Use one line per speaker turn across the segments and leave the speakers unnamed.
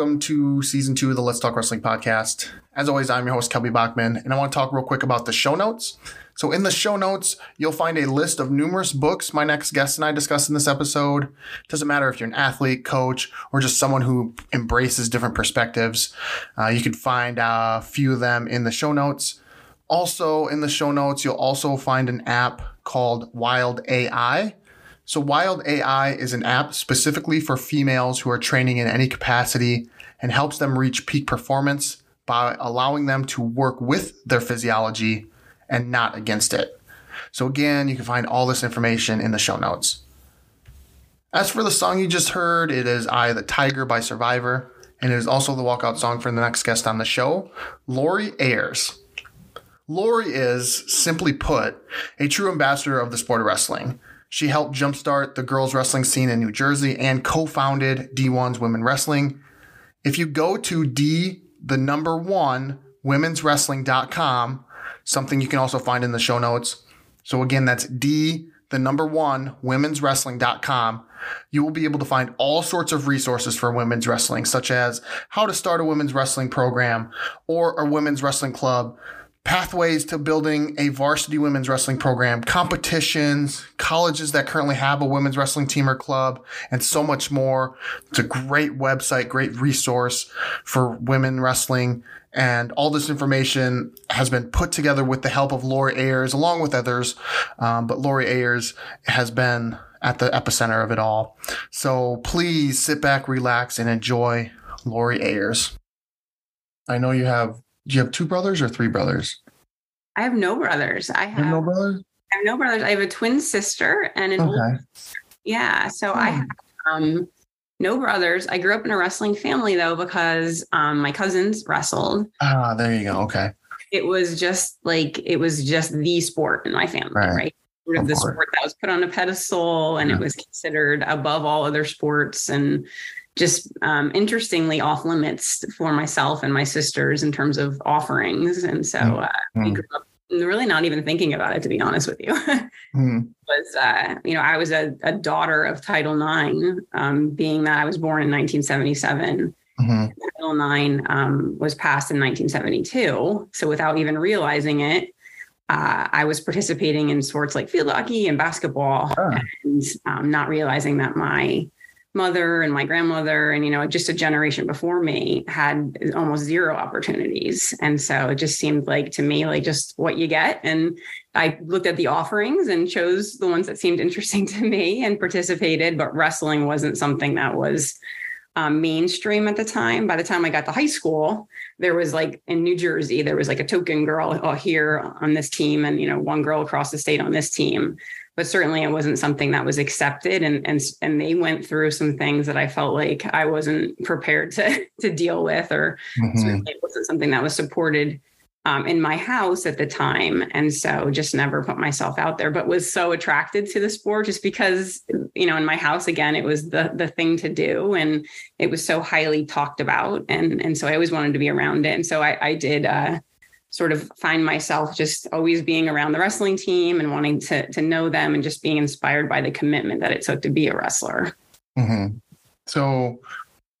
Welcome to season two of the Let's Talk Wrestling podcast. As always, I'm your host, Kelby Bachman, and I want to talk real quick about the show notes. So, in the show notes, you'll find a list of numerous books my next guest and I discuss in this episode. Doesn't matter if you're an athlete, coach, or just someone who embraces different perspectives. Uh, you can find a few of them in the show notes. Also, in the show notes, you'll also find an app called Wild AI so Wild AI is an app specifically for females who are training in any capacity and helps them reach peak performance by allowing them to work with their physiology and not against it. So again, you can find all this information in the show notes. As for the song you just heard, it is I the Tiger by Survivor, and it is also the walkout song for the next guest on the show, Lori Ayres. Lori is, simply put, a true ambassador of the sport of wrestling. She helped jumpstart the girls wrestling scene in New Jersey and co-founded D1's Women Wrestling. If you go to D the number one women's wrestling.com, something you can also find in the show notes. So again, that's D the number one women's wrestling.com. You will be able to find all sorts of resources for women's wrestling, such as how to start a women's wrestling program or a women's wrestling club pathways to building a varsity women's wrestling program, competitions, colleges that currently have a women's wrestling team or club, and so much more. It's a great website, great resource for women wrestling. And all this information has been put together with the help of Lori Ayres, along with others. Um, but Lori Ayres has been at the epicenter of it all. So please sit back, relax, and enjoy Lori Ayres. I know you have do you have two brothers or three brothers?
I have no brothers. I have,
no brothers.
I have no brothers. I have a twin sister and an okay. Yeah. So hmm. I have um, no brothers. I grew up in a wrestling family though because um, my cousins wrestled.
Ah, there you go. Okay.
It was just like it was just the sport in my family, right? right? Sort of, of the course. sport that was put on a pedestal and yeah. it was considered above all other sports and just um, interestingly off limits for myself and my sisters in terms of offerings. And so mm. uh, mm. we grew up really not even thinking about it, to be honest with you. mm. Was uh, you know I was a, a daughter of Title IX, um, being that I was born in 1977. Mm-hmm. Title IX um, was passed in 1972. So without even realizing it, uh, I was participating in sports like field hockey and basketball, oh. and um, not realizing that my mother and my grandmother and you know just a generation before me had almost zero opportunities. And so it just seemed like to me like just what you get. And i looked at the offerings and chose the ones that seemed interesting to me and participated but wrestling wasn't something that was um, mainstream at the time. By the time i got to high school there was like in new jersey there was like a token girl uh, here on this team and you know one girl across the state on this team but certainly it wasn't something that was accepted. And and and they went through some things that I felt like I wasn't prepared to to deal with or mm-hmm. certainly it wasn't something that was supported um, in my house at the time. And so just never put myself out there but was so attracted to the sport just because you know in my house again it was the the thing to do and it was so highly talked about. And and so I always wanted to be around it. And so I, I did uh, sort of find myself just always being around the wrestling team and wanting to to know them and just being inspired by the commitment that it took to be a wrestler.
Mm-hmm. So,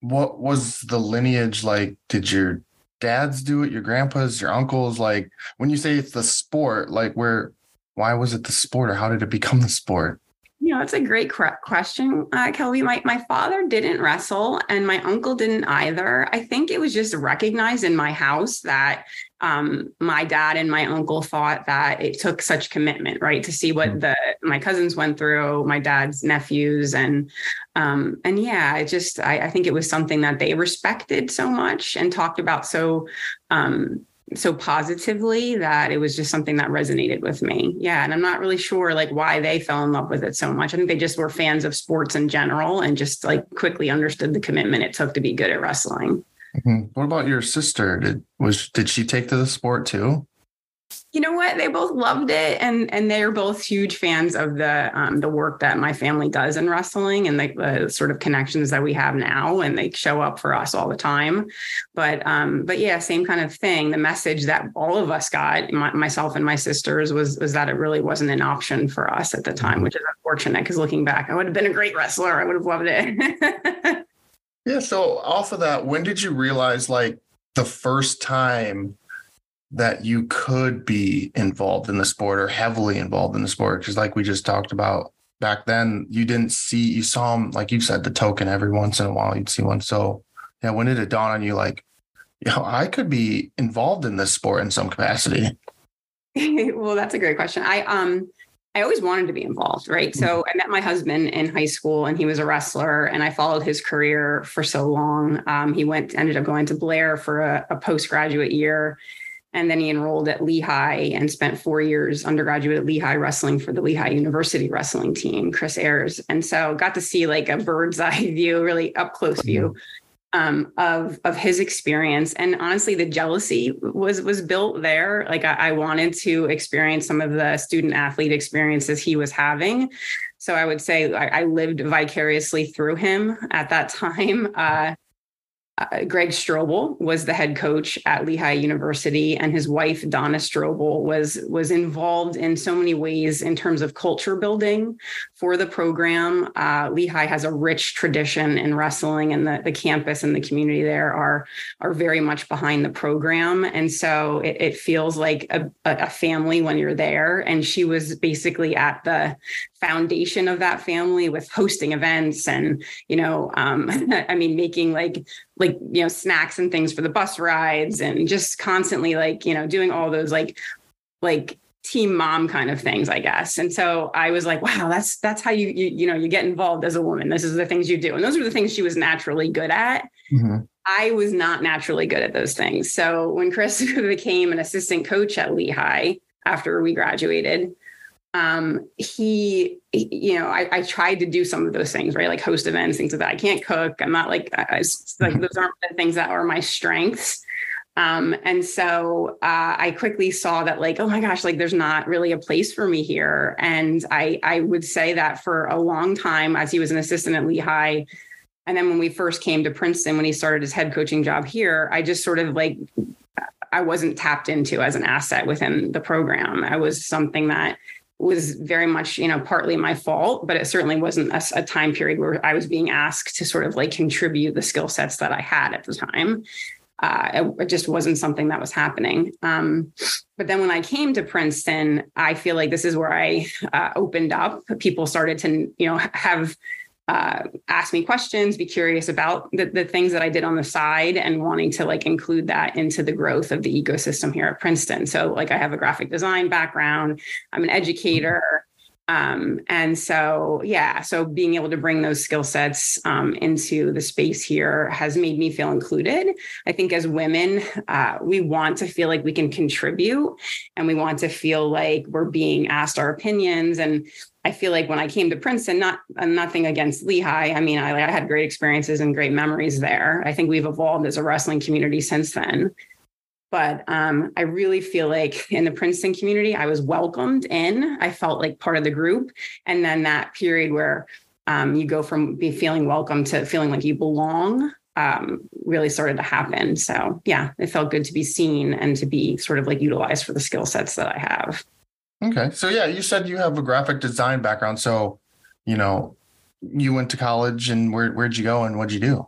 what was the lineage like? Did your dads do it? Your grandpas, your uncles? Like when you say it's the sport, like where? Why was it the sport, or how did it become the sport?
You know, it's a great question, uh, Kelby. My my father didn't wrestle, and my uncle didn't either. I think it was just recognized in my house that um, my dad and my uncle thought that it took such commitment, right, to see what mm-hmm. the my cousins went through, my dad's nephews, and um, and yeah, it just I, I think it was something that they respected so much and talked about so um, so positively that it was just something that resonated with me. Yeah. And I'm not really sure like why they fell in love with it so much. I think they just were fans of sports in general and just like quickly understood the commitment it took to be good at wrestling.
Mm-hmm. What about your sister? Did was did she take to the sport too?
You know what? They both loved it, and and they're both huge fans of the um, the work that my family does in wrestling and the, the, sort of connections that we have now, and they show up for us all the time. But um, but yeah, same kind of thing. The message that all of us got, my, myself and my sisters, was was that it really wasn't an option for us at the time, mm-hmm. which is unfortunate. Because looking back, I would have been a great wrestler. I would have loved it.
yeah. So off of that, when did you realize like the first time? That you could be involved in the sport or heavily involved in the sport because like we just talked about back then you didn't see you saw them like you said the token every once in a while you'd see one so yeah when did it dawn on you like you know i could be involved in this sport in some capacity
well that's a great question i um I always wanted to be involved, right? So mm-hmm. I met my husband in high school and he was a wrestler and I followed his career for so long. Um, he went, ended up going to Blair for a, a postgraduate year and then he enrolled at Lehigh and spent four years undergraduate at Lehigh wrestling for the Lehigh University wrestling team, Chris Ayres. And so got to see like a bird's eye view, really up close view um, of of his experience. And honestly, the jealousy was was built there. Like I, I wanted to experience some of the student athlete experiences he was having. So I would say I, I lived vicariously through him at that time. Uh, uh, Greg Strobel was the head coach at Lehigh University, and his wife Donna Strobel was was involved in so many ways in terms of culture building for the program. Uh, Lehigh has a rich tradition in wrestling, and the, the campus and the community there are are very much behind the program, and so it, it feels like a, a family when you're there. And she was basically at the foundation of that family with hosting events and you know um, i mean making like like you know snacks and things for the bus rides and just constantly like you know doing all those like like team mom kind of things i guess. And so i was like wow that's that's how you you, you know you get involved as a woman. This is the things you do. And those are the things she was naturally good at. Mm-hmm. i was not naturally good at those things. So when chris became an assistant coach at lehigh after we graduated um, he, you know, I, I, tried to do some of those things, right? Like host events, things like that. I can't cook. I'm not like, I, I, like those aren't the things that are my strengths. Um, and so uh, I quickly saw that, like, oh my gosh, like there's not really a place for me here. And I, I would say that for a long time, as he was an assistant at Lehigh, and then when we first came to Princeton, when he started his head coaching job here, I just sort of like I wasn't tapped into as an asset within the program. I was something that was very much, you know, partly my fault, but it certainly wasn't a, a, time period where I was being asked to sort of like contribute the skill sets that I had at the time. Uh, it, it, just wasn't something that was happening. Um, but then when I came to Princeton, I feel like this is where I uh, opened up. People started to, you know, have uh, ask me questions, be curious about the, the things that I did on the side and wanting to like include that into the growth of the ecosystem here at Princeton. So, like, I have a graphic design background, I'm an educator. Um, and so, yeah, so being able to bring those skill sets um, into the space here has made me feel included. I think as women, uh, we want to feel like we can contribute and we want to feel like we're being asked our opinions. And I feel like when I came to Princeton, not nothing against Lehigh. I mean, I, I, had great experiences and great memories there. I think we've evolved as a wrestling community since then. But um, I really feel like in the Princeton community, I was welcomed in. I felt like part of the group. And then that period where um, you go from be feeling welcome to feeling like you belong um, really started to happen. So yeah, it felt good to be seen and to be sort of like utilized for the skill sets that I have.
Okay. So yeah, you said you have a graphic design background. So, you know, you went to college and where where'd you go and what'd you do?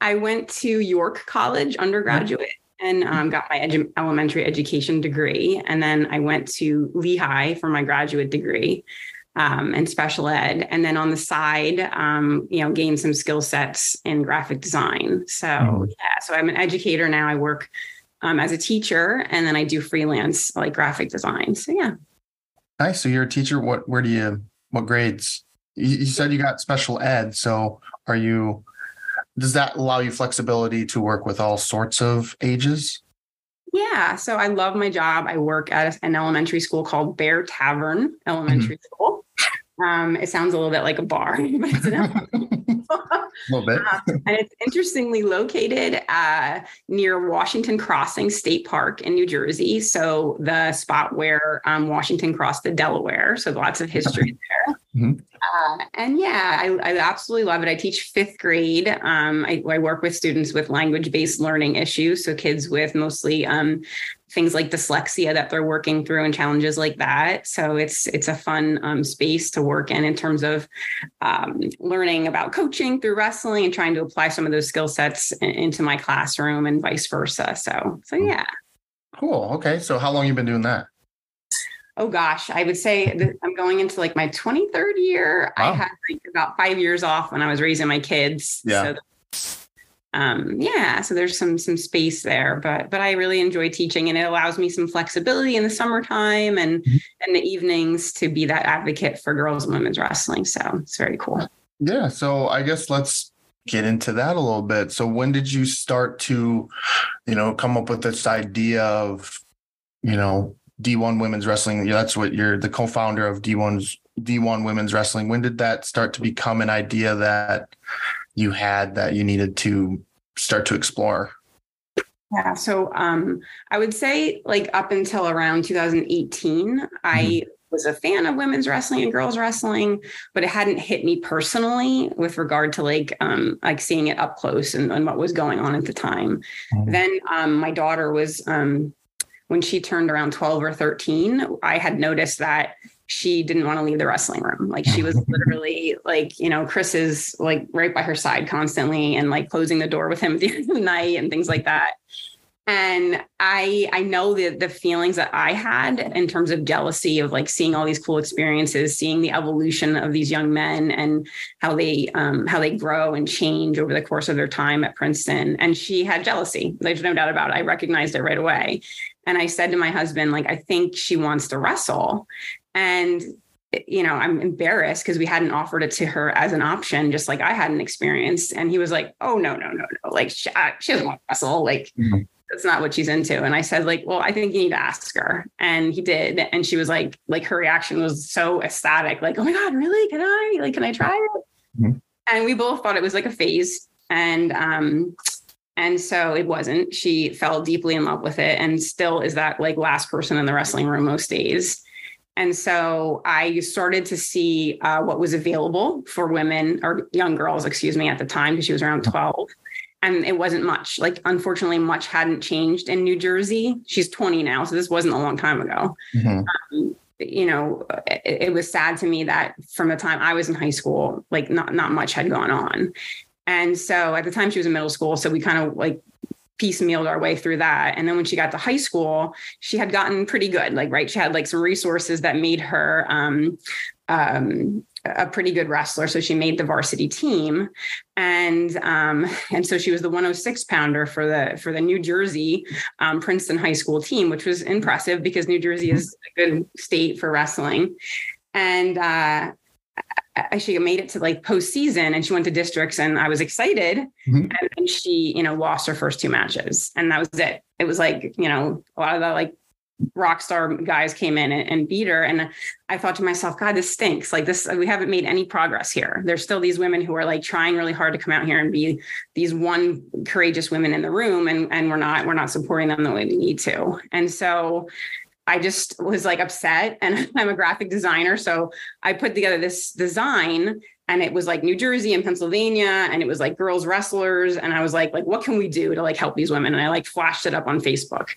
I went to York College undergraduate and um, got my edu- elementary education degree. And then I went to Lehigh for my graduate degree. um, and special ed. And then on the side, um, you know, gain some skill sets in graphic design. So, mm-hmm. yeah, so I'm an educator now. I work um, as a teacher and then I do freelance like graphic design. So, yeah.
Nice. So you're a teacher. What, where do you, what grades? You, you said you got special ed. So are you, does that allow you flexibility to work with all sorts of ages?
Yeah. So I love my job. I work at an elementary school called Bear Tavern Elementary mm-hmm. School. Um, it sounds a little bit like a bar, but it's an
a little bit. Um,
and it's interestingly located uh, near Washington Crossing State Park in New Jersey. So the spot where um, Washington crossed the Delaware. So lots of history there. Mm-hmm. Uh, and yeah, I, I, absolutely love it. I teach fifth grade. Um, I, I, work with students with language based learning issues. So kids with mostly um, things like dyslexia that they're working through and challenges like that. So it's it's a fun um, space to work in in terms of um, learning about coaching through wrestling and trying to apply some of those skill sets in, into my classroom and vice versa. So so hmm. yeah.
Cool. Okay. So how long you been doing that?
oh gosh, I would say I'm going into like my 23rd year. Wow. I had like about five years off when I was raising my kids.
Yeah.
So, um, yeah, so there's some some space there, but but I really enjoy teaching, and it allows me some flexibility in the summertime and mm-hmm. and the evenings to be that advocate for girls and women's wrestling. So it's very cool.
Yeah. So I guess let's get into that a little bit. So when did you start to, you know, come up with this idea of, you know, D1 Women's Wrestling. That's what you're the co-founder of D1's D1 Women's Wrestling. When did that start to become an idea that you had that you needed to start to explore?
Yeah, so um, I would say like up until around 2018, mm-hmm. I was a fan of women's wrestling and girls wrestling, but it hadn't hit me personally with regard to like um, like seeing it up close and, and what was going on at the time. Mm-hmm. Then um, my daughter was um, when she turned around 12 or 13, I had noticed that she didn't want to leave the wrestling room. Like she was literally like, you know, Chris is like right by her side constantly and like closing the door with him at the end of the night and things like that. And I I know the the feelings that I had in terms of jealousy of like seeing all these cool experiences, seeing the evolution of these young men and how they um, how they grow and change over the course of their time at Princeton. And she had jealousy. There's no doubt about it. I recognized it right away. And I said to my husband, like, I think she wants to wrestle. And you know, I'm embarrassed because we hadn't offered it to her as an option, just like I hadn't experienced. And he was like, "Oh no, no, no, no! Like she, she doesn't want to wrestle. Like mm-hmm. that's not what she's into." And I said, "Like, well, I think you need to ask her." And he did, and she was like, like her reaction was so ecstatic, like, "Oh my god, really? Can I? Like, can I try it?" Mm-hmm. And we both thought it was like a phase, and um, and so it wasn't. She fell deeply in love with it and still is that like last person in the wrestling room most days. And so I started to see uh, what was available for women or young girls, excuse me, at the time, because she was around 12. And it wasn't much. Like, unfortunately, much hadn't changed in New Jersey. She's 20 now. So this wasn't a long time ago. Mm-hmm. Um, you know, it, it was sad to me that from the time I was in high school, like not not much had gone on. And so at the time she was in middle school, so we kind of like piecemealed our way through that. And then when she got to high school, she had gotten pretty good. Like, right, she had like some resources that made her um, um, a pretty good wrestler. So she made the varsity team, and um, and so she was the 106 pounder for the for the New Jersey um, Princeton High School team, which was impressive because New Jersey is a good state for wrestling. And uh, she made it to like postseason and she went to districts and I was excited. Mm-hmm. And then she, you know, lost her first two matches. And that was it. It was like, you know, a lot of the like rock star guys came in and, and beat her. And I thought to myself, God, this stinks. Like this, we haven't made any progress here. There's still these women who are like trying really hard to come out here and be these one courageous women in the room. And, and we're not, we're not supporting them the way we need to. And so I just was like upset and I'm a graphic designer. So I put together this design and it was like New Jersey and Pennsylvania and it was like girls wrestlers. And I was like, like, what can we do to like help these women? And I like flashed it up on Facebook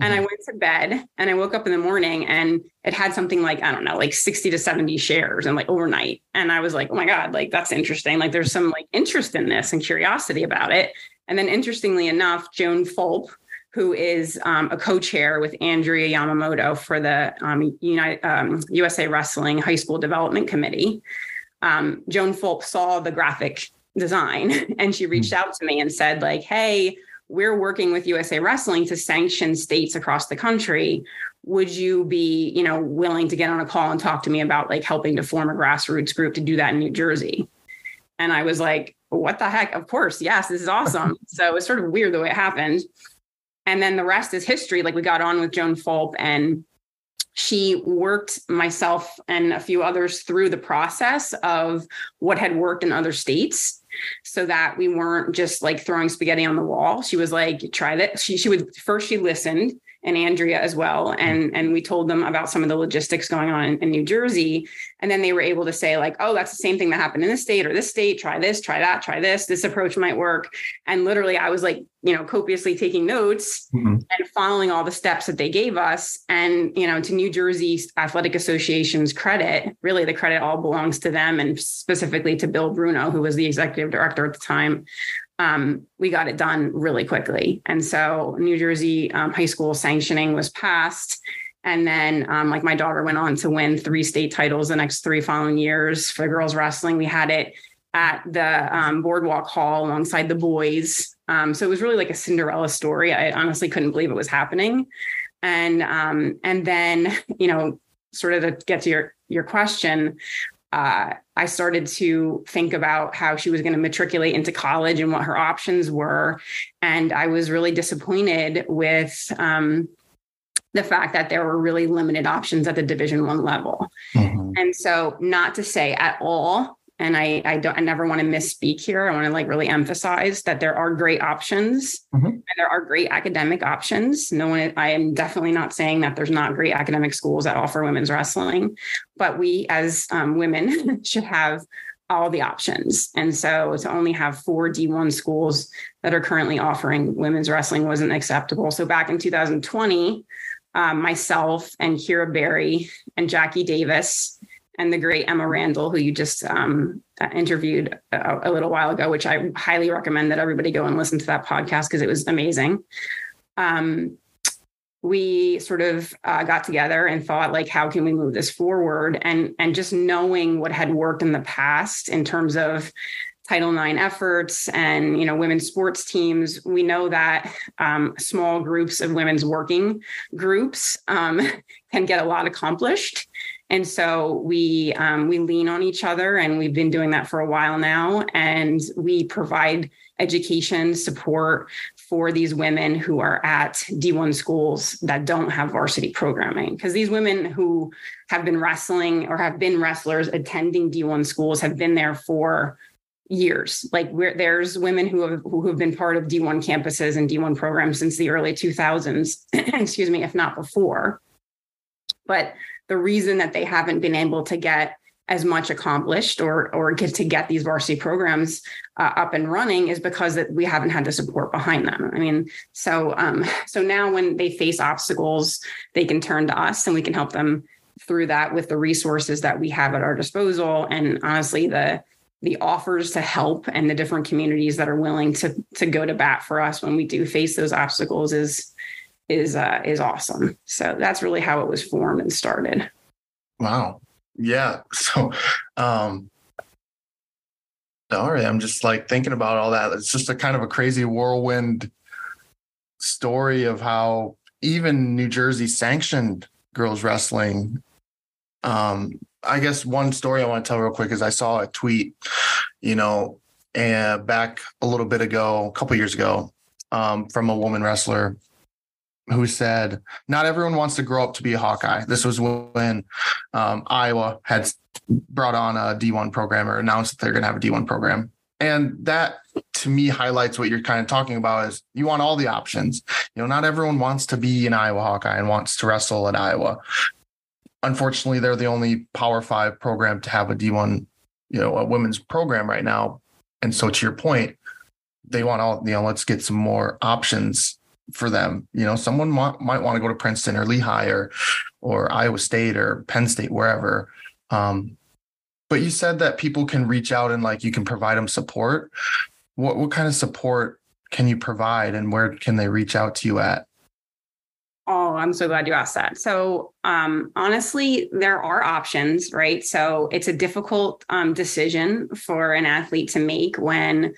and I mm-hmm. went to bed and I woke up in the morning and it had something like, I don't know, like 60 to 70 shares and like overnight. And I was like, oh my God, like that's interesting. Like there's some like interest in this and curiosity about it. And then interestingly enough, Joan Fulp, who is um, a co-chair with Andrea Yamamoto for the um, United, um, USA Wrestling High School Development Committee. Um, Joan Fulp saw the graphic design and she reached hmm. out to me and said, like, hey, we're working with USA Wrestling to sanction states across the country. Would you be, you know, willing to get on a call and talk to me about like helping to form a grassroots group to do that in New Jersey? And I was like, what the heck? Of course, yes, this is awesome. so it's sort of weird the way it happened. And then the rest is history. Like we got on with Joan Fulp and she worked myself and a few others through the process of what had worked in other states so that we weren't just like throwing spaghetti on the wall. She was like, try that. She, she would first, she listened and Andrea as well. And, and we told them about some of the logistics going on in, in, New Jersey. And then they were able to say, like, oh, that's the same thing that happened in this state or this state. Try this, try that, try this. This approach might work. And literally, I was like, you know, copiously taking notes mm-hmm. and following all the steps that they gave us. And, you know, to New Jersey Athletic Association's credit, really the credit all belongs to them and specifically to Bill Bruno, who was the executive director at the time um, we got it done really quickly. And so New Jersey um, high school sanctioning was passed. And then, um, like, my daughter went on to win three state titles the next three following years for girls wrestling. We had it at the um, Boardwalk Hall alongside the boys. Um, so it was really like a Cinderella story. I honestly couldn't believe it was happening. And um, and then, you know, sort of to get to your your question, uh, I started to think about how she was going to matriculate into college and what her options were. And I was really disappointed with um, the fact that there were really limited options at the Division One level. Mm-hmm. And so, not to say at all and I I don't I never want to misspeak here. I want to like really emphasize that there are great options mm-hmm. and there are great academic options. No one I am definitely not saying that there's not great academic schools that offer women's wrestling, but we as um, women should have all the options. And so to only have four D1 schools that are currently offering women's wrestling wasn't acceptable. So back in 2020, um, myself and Kira Berry and Jackie Davis and the great Emma Randall, who you just um, uh, interviewed a, a, little while ago, which I highly recommend that everybody go and listen to that podcast because it was amazing. Um, we sort of uh, got together and thought like how can we move this forward and and just knowing what had worked in the past in terms of title ix efforts and you know women's sports teams we know that um, small groups of women's working groups um, can get a lot accomplished and so we um, we lean on each other, and we've been doing that for a while now. And we provide education support for these women who are at D1 schools that don't have varsity programming. Because these women who have been wrestling or have been wrestlers attending D1 schools have been there for years. Like there's women who have who have been part of D1 campuses and D1 programs since the early 2000s, excuse me, if not before. But the reason that they haven't been able to get as much accomplished or or get to get these varsity programs uh, up and running is because that we haven't had the support behind them. I mean, so um, so now when they face obstacles, they can turn to us and we can help them through that with the resources that we have at our disposal. And honestly, the the offers to help and the different communities that are willing to to go to bat for us when we do face those obstacles is is uh, is awesome. So that's really how it was formed and started.
Wow. Yeah. So um all right. I'm just like thinking about all that. It's just a kind of a crazy whirlwind story of how even New Jersey sanctioned girls wrestling. Um, I guess one story I want to tell real quick is I saw a tweet, you know, and back a little bit ago, a couple years ago, um, from a woman wrestler who said, Not everyone wants to grow up to be a Hawkeye. This was when um, Iowa had brought on a D1 program or announced that they're going to have a D1 program. And that to me highlights what you're kind of talking about is you want all the options. You know, not everyone wants to be an Iowa Hawkeye and wants to wrestle at Iowa. Unfortunately, they're the only Power Five program to have a D1, you know, a women's program right now. And so to your point, they want all, you know, let's get some more options for them. You know, someone might, might want to go to Princeton or Lehigh or or Iowa State or Penn State, wherever. Um, but you said that people can reach out and like you can provide them support. What what kind of support can you provide, and where can they reach out to you at?
Oh, I'm so glad you asked that. So, um, honestly, there are options, right? So, it's a difficult um, decision for an athlete to make when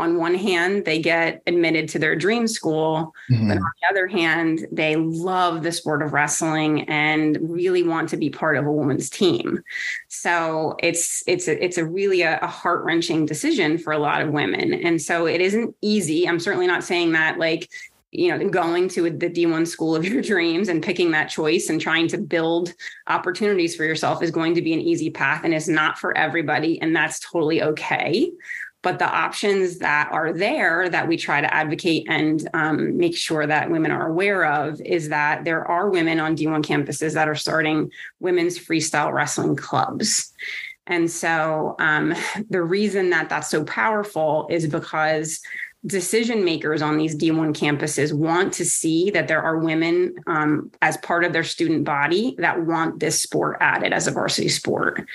on one hand, they get admitted to their dream school, mm-hmm. but on the other hand, they love the sport of wrestling and really want to be part of a women's team. So it's it's a, it's a really a, a heart wrenching decision for a lot of women, and so it isn't easy. I'm certainly not saying that like you know going to the d1 school of your dreams and picking that choice and trying to build opportunities for yourself is going to be an easy path and it's not for everybody and that's totally okay but the options that are there that we try to advocate and um, make sure that women are aware of is that there are women on D1 campuses that are starting women's freestyle wrestling clubs. And so um, the reason that that's so powerful is because decision makers on these D1 campuses want to see that there are women um, as part of their student body that want this sport added as a varsity sport.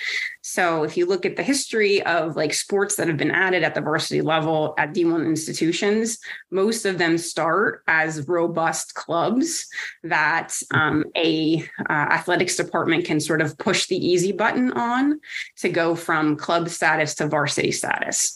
So if you look at the history of like sports that have been added at the varsity level at D1 institutions, most of them start as robust clubs that um, a uh, athletics department can sort of push the easy button on to go from club status to varsity status.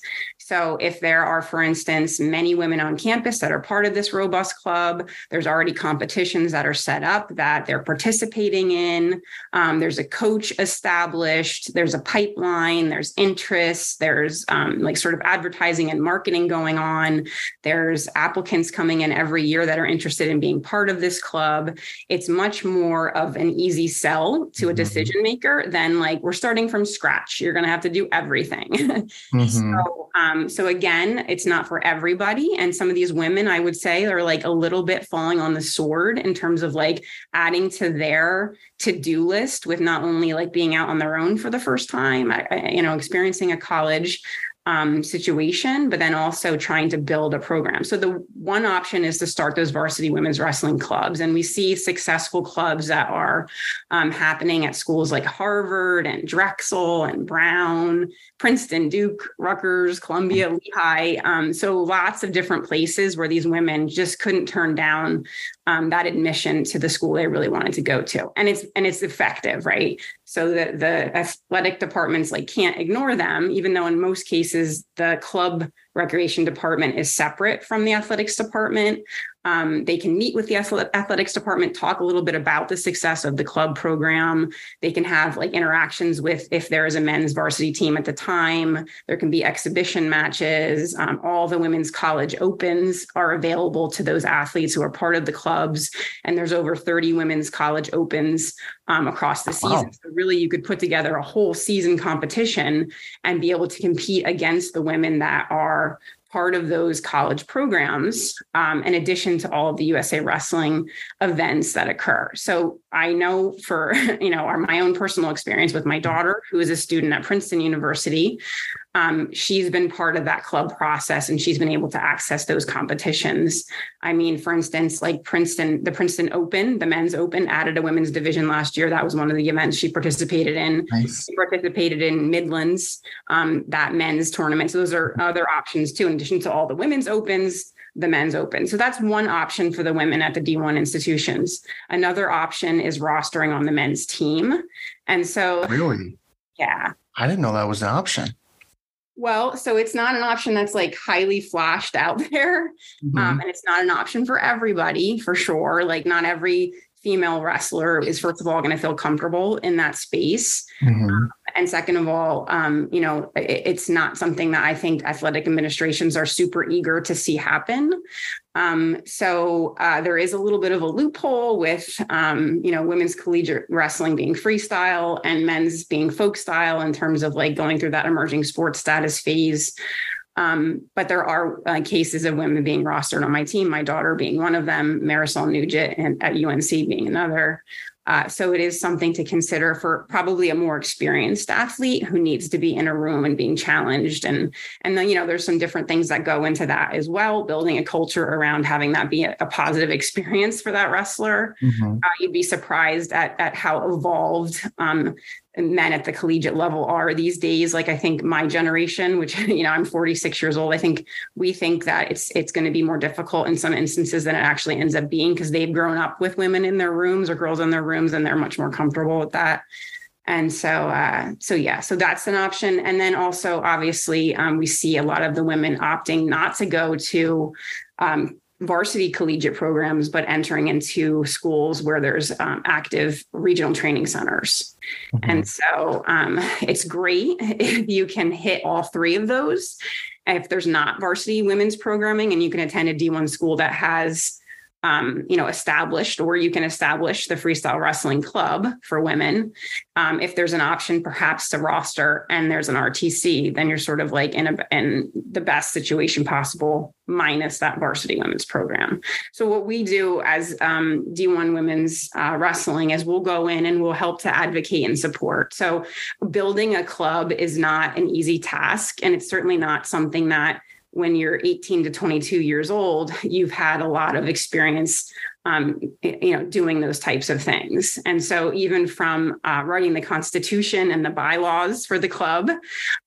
So, if there are, for instance, many women on campus that are part of this robust club, there's already competitions that are set up that they're participating in. Um, there's a coach established, there's a pipeline, there's interest, there's um, like sort of advertising and marketing going on. There's applicants coming in every year that are interested in being part of this club. It's much more of an easy sell to a mm-hmm. decision maker than like we're starting from scratch. You're going to have to do everything. mm-hmm. So, um, um, so again, it's not for everybody. And some of these women, I would say, are like a little bit falling on the sword in terms of like adding to their to-do list with not only like being out on their own for the first time, you know, experiencing a college um, situation, but then also trying to build a program. So the one option is to start those varsity women's wrestling clubs, and we see successful clubs that are um, happening at schools like Harvard and Drexel and Brown, Princeton, Duke, Rutgers, Columbia, Lehigh. Um, so lots of different places where these women just couldn't turn down um, that admission to the school they really wanted to go to, and it's and it's effective, right? So the the athletic departments like can't ignore them, even though in most cases the club recreation department is separate from the athletics department. Um, they can meet with the athletics department, talk a little bit about the success of the club program. They can have like interactions with if there is a men's varsity team at the time. There can be exhibition matches. Um, all the women's college opens are available to those athletes who are part of the clubs. And there's over 30 women's college opens um, across the season. Wow. So really, you could put together a whole season competition and be able to compete against the women that are part of those college programs, um, in addition to all of the USA Wrestling events that occur. So I know for you know our, my own personal experience with my daughter, who is a student at Princeton University, um, she's been part of that club process and she's been able to access those competitions. I mean, for instance, like Princeton, the Princeton Open, the men's Open added a women's division last year. That was one of the events she participated in. Nice. She participated in Midlands, um, that men's tournament. So those are other options too, in addition to all the women's opens the men's open. So that's one option for the women at the D1 institutions. Another option is rostering on the men's team. And so,
really?
Yeah.
I didn't know that was an option.
Well, so it's not an option that's like highly flashed out there. Mm-hmm. Um, and it's not an option for everybody for sure. Like, not every female wrestler is first of all going to feel comfortable in that space. Mm-hmm. um, and second of all um, you know it, it's not something that i think athletic administrations are super eager to see happen. Um, so uh, there is a little bit of a loophole with um, you know women's collegiate wrestling being freestyle and men's being folk style in terms of like going through that emerging sports status phase um, but there are uh, cases of women being rostered on my team, my daughter being one of them, Marisol Nugent and at UNC being another. Uh, so it is something to consider for probably a more experienced athlete who needs to be in a room and being challenged. And and then you know there's some different things that go into that as well. Building a culture around having that be a, a positive experience for that wrestler. Mm-hmm. Uh, you'd be surprised at at how evolved um, men at the collegiate level are these days. Like i think my generation which you know i'm 46 years old i think we think that it's it's going to be more difficult in some instances than it actually ends up being because they've grown up with women in their rooms or girls in their rooms and they're much more comfortable with that. And so uh, so yeah so that's an option. And then also obviously um, we see a lot of the women opting not to go to um, varsity collegiate programs, but entering into schools where there's um, active regional training centers. Mm-hmm. And so um, it's great if you can hit all three of those. If there's not varsity women's programming and you can attend a D1 school that has um, you know, established, or you can establish the freestyle wrestling club for women. Um, if there's an option, perhaps to roster, and there's an RTC, then you're sort of like in a in the best situation possible, minus that varsity women's program. So what we do as um, D1 Women's uh, Wrestling is we'll go in and we'll help to advocate and support. So building a club is not an easy task, and it's certainly not something that when you're 18 to 22 years old, you've had a lot of experience um, you know, doing those types of things. And so, even from uh, writing the constitution and the bylaws for the club,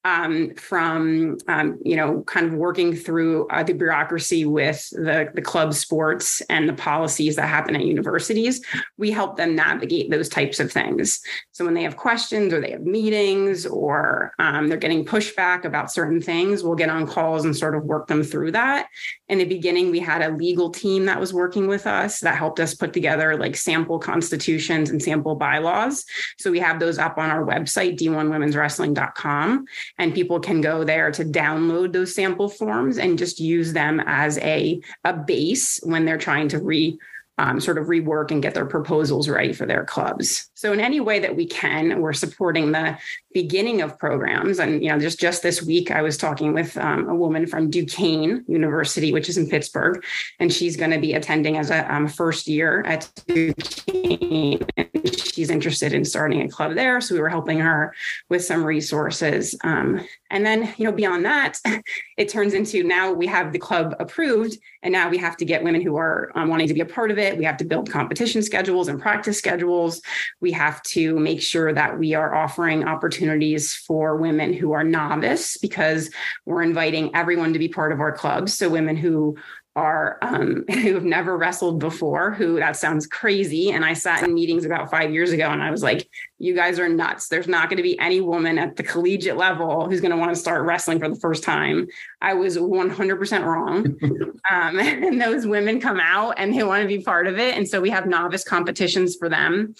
um, from um, you know, kind of working through uh, the bureaucracy with the the club sports and the policies that happen at universities, we help them navigate those types of things. So when they have questions or they have meetings or um, they're getting pushback about certain things, we'll get on calls and sort of work them through that. In the beginning, we had a legal team that was working with us that helped us put together like sample constitutions and sample bylaws. So we have those up on our website, d1womenswrestling.com, and people can go there to download those sample forms and just use them as a, a base when they're trying to re um, sort of rework and get their proposals ready for their clubs. So in any way that we can, we're supporting the beginning of programs. And you know, just just this week, I was talking with um, a woman from Duquesne University, which is in Pittsburgh, and she's going to be attending as a um, first year at Duquesne. And she's interested in starting a club there, so we were helping her with some resources. Um, and then, you know, beyond that, it turns into now we have the club approved, and now we have to get women who are um, wanting to be a part of it. We have to build competition schedules and practice schedules. We have to make sure that we are offering opportunities for women who are novice because we're inviting everyone to be part of our club. So women who are um, who have never wrestled before who that sounds crazy. And i sat in meetings about five years ago and i was like you guys are nuts. There's not going to be any woman at the collegiate level who's going to want to start wrestling for the first time. I was 100% wrong. Um, and those women come out and they want to be part of it. And so we have novice competitions for them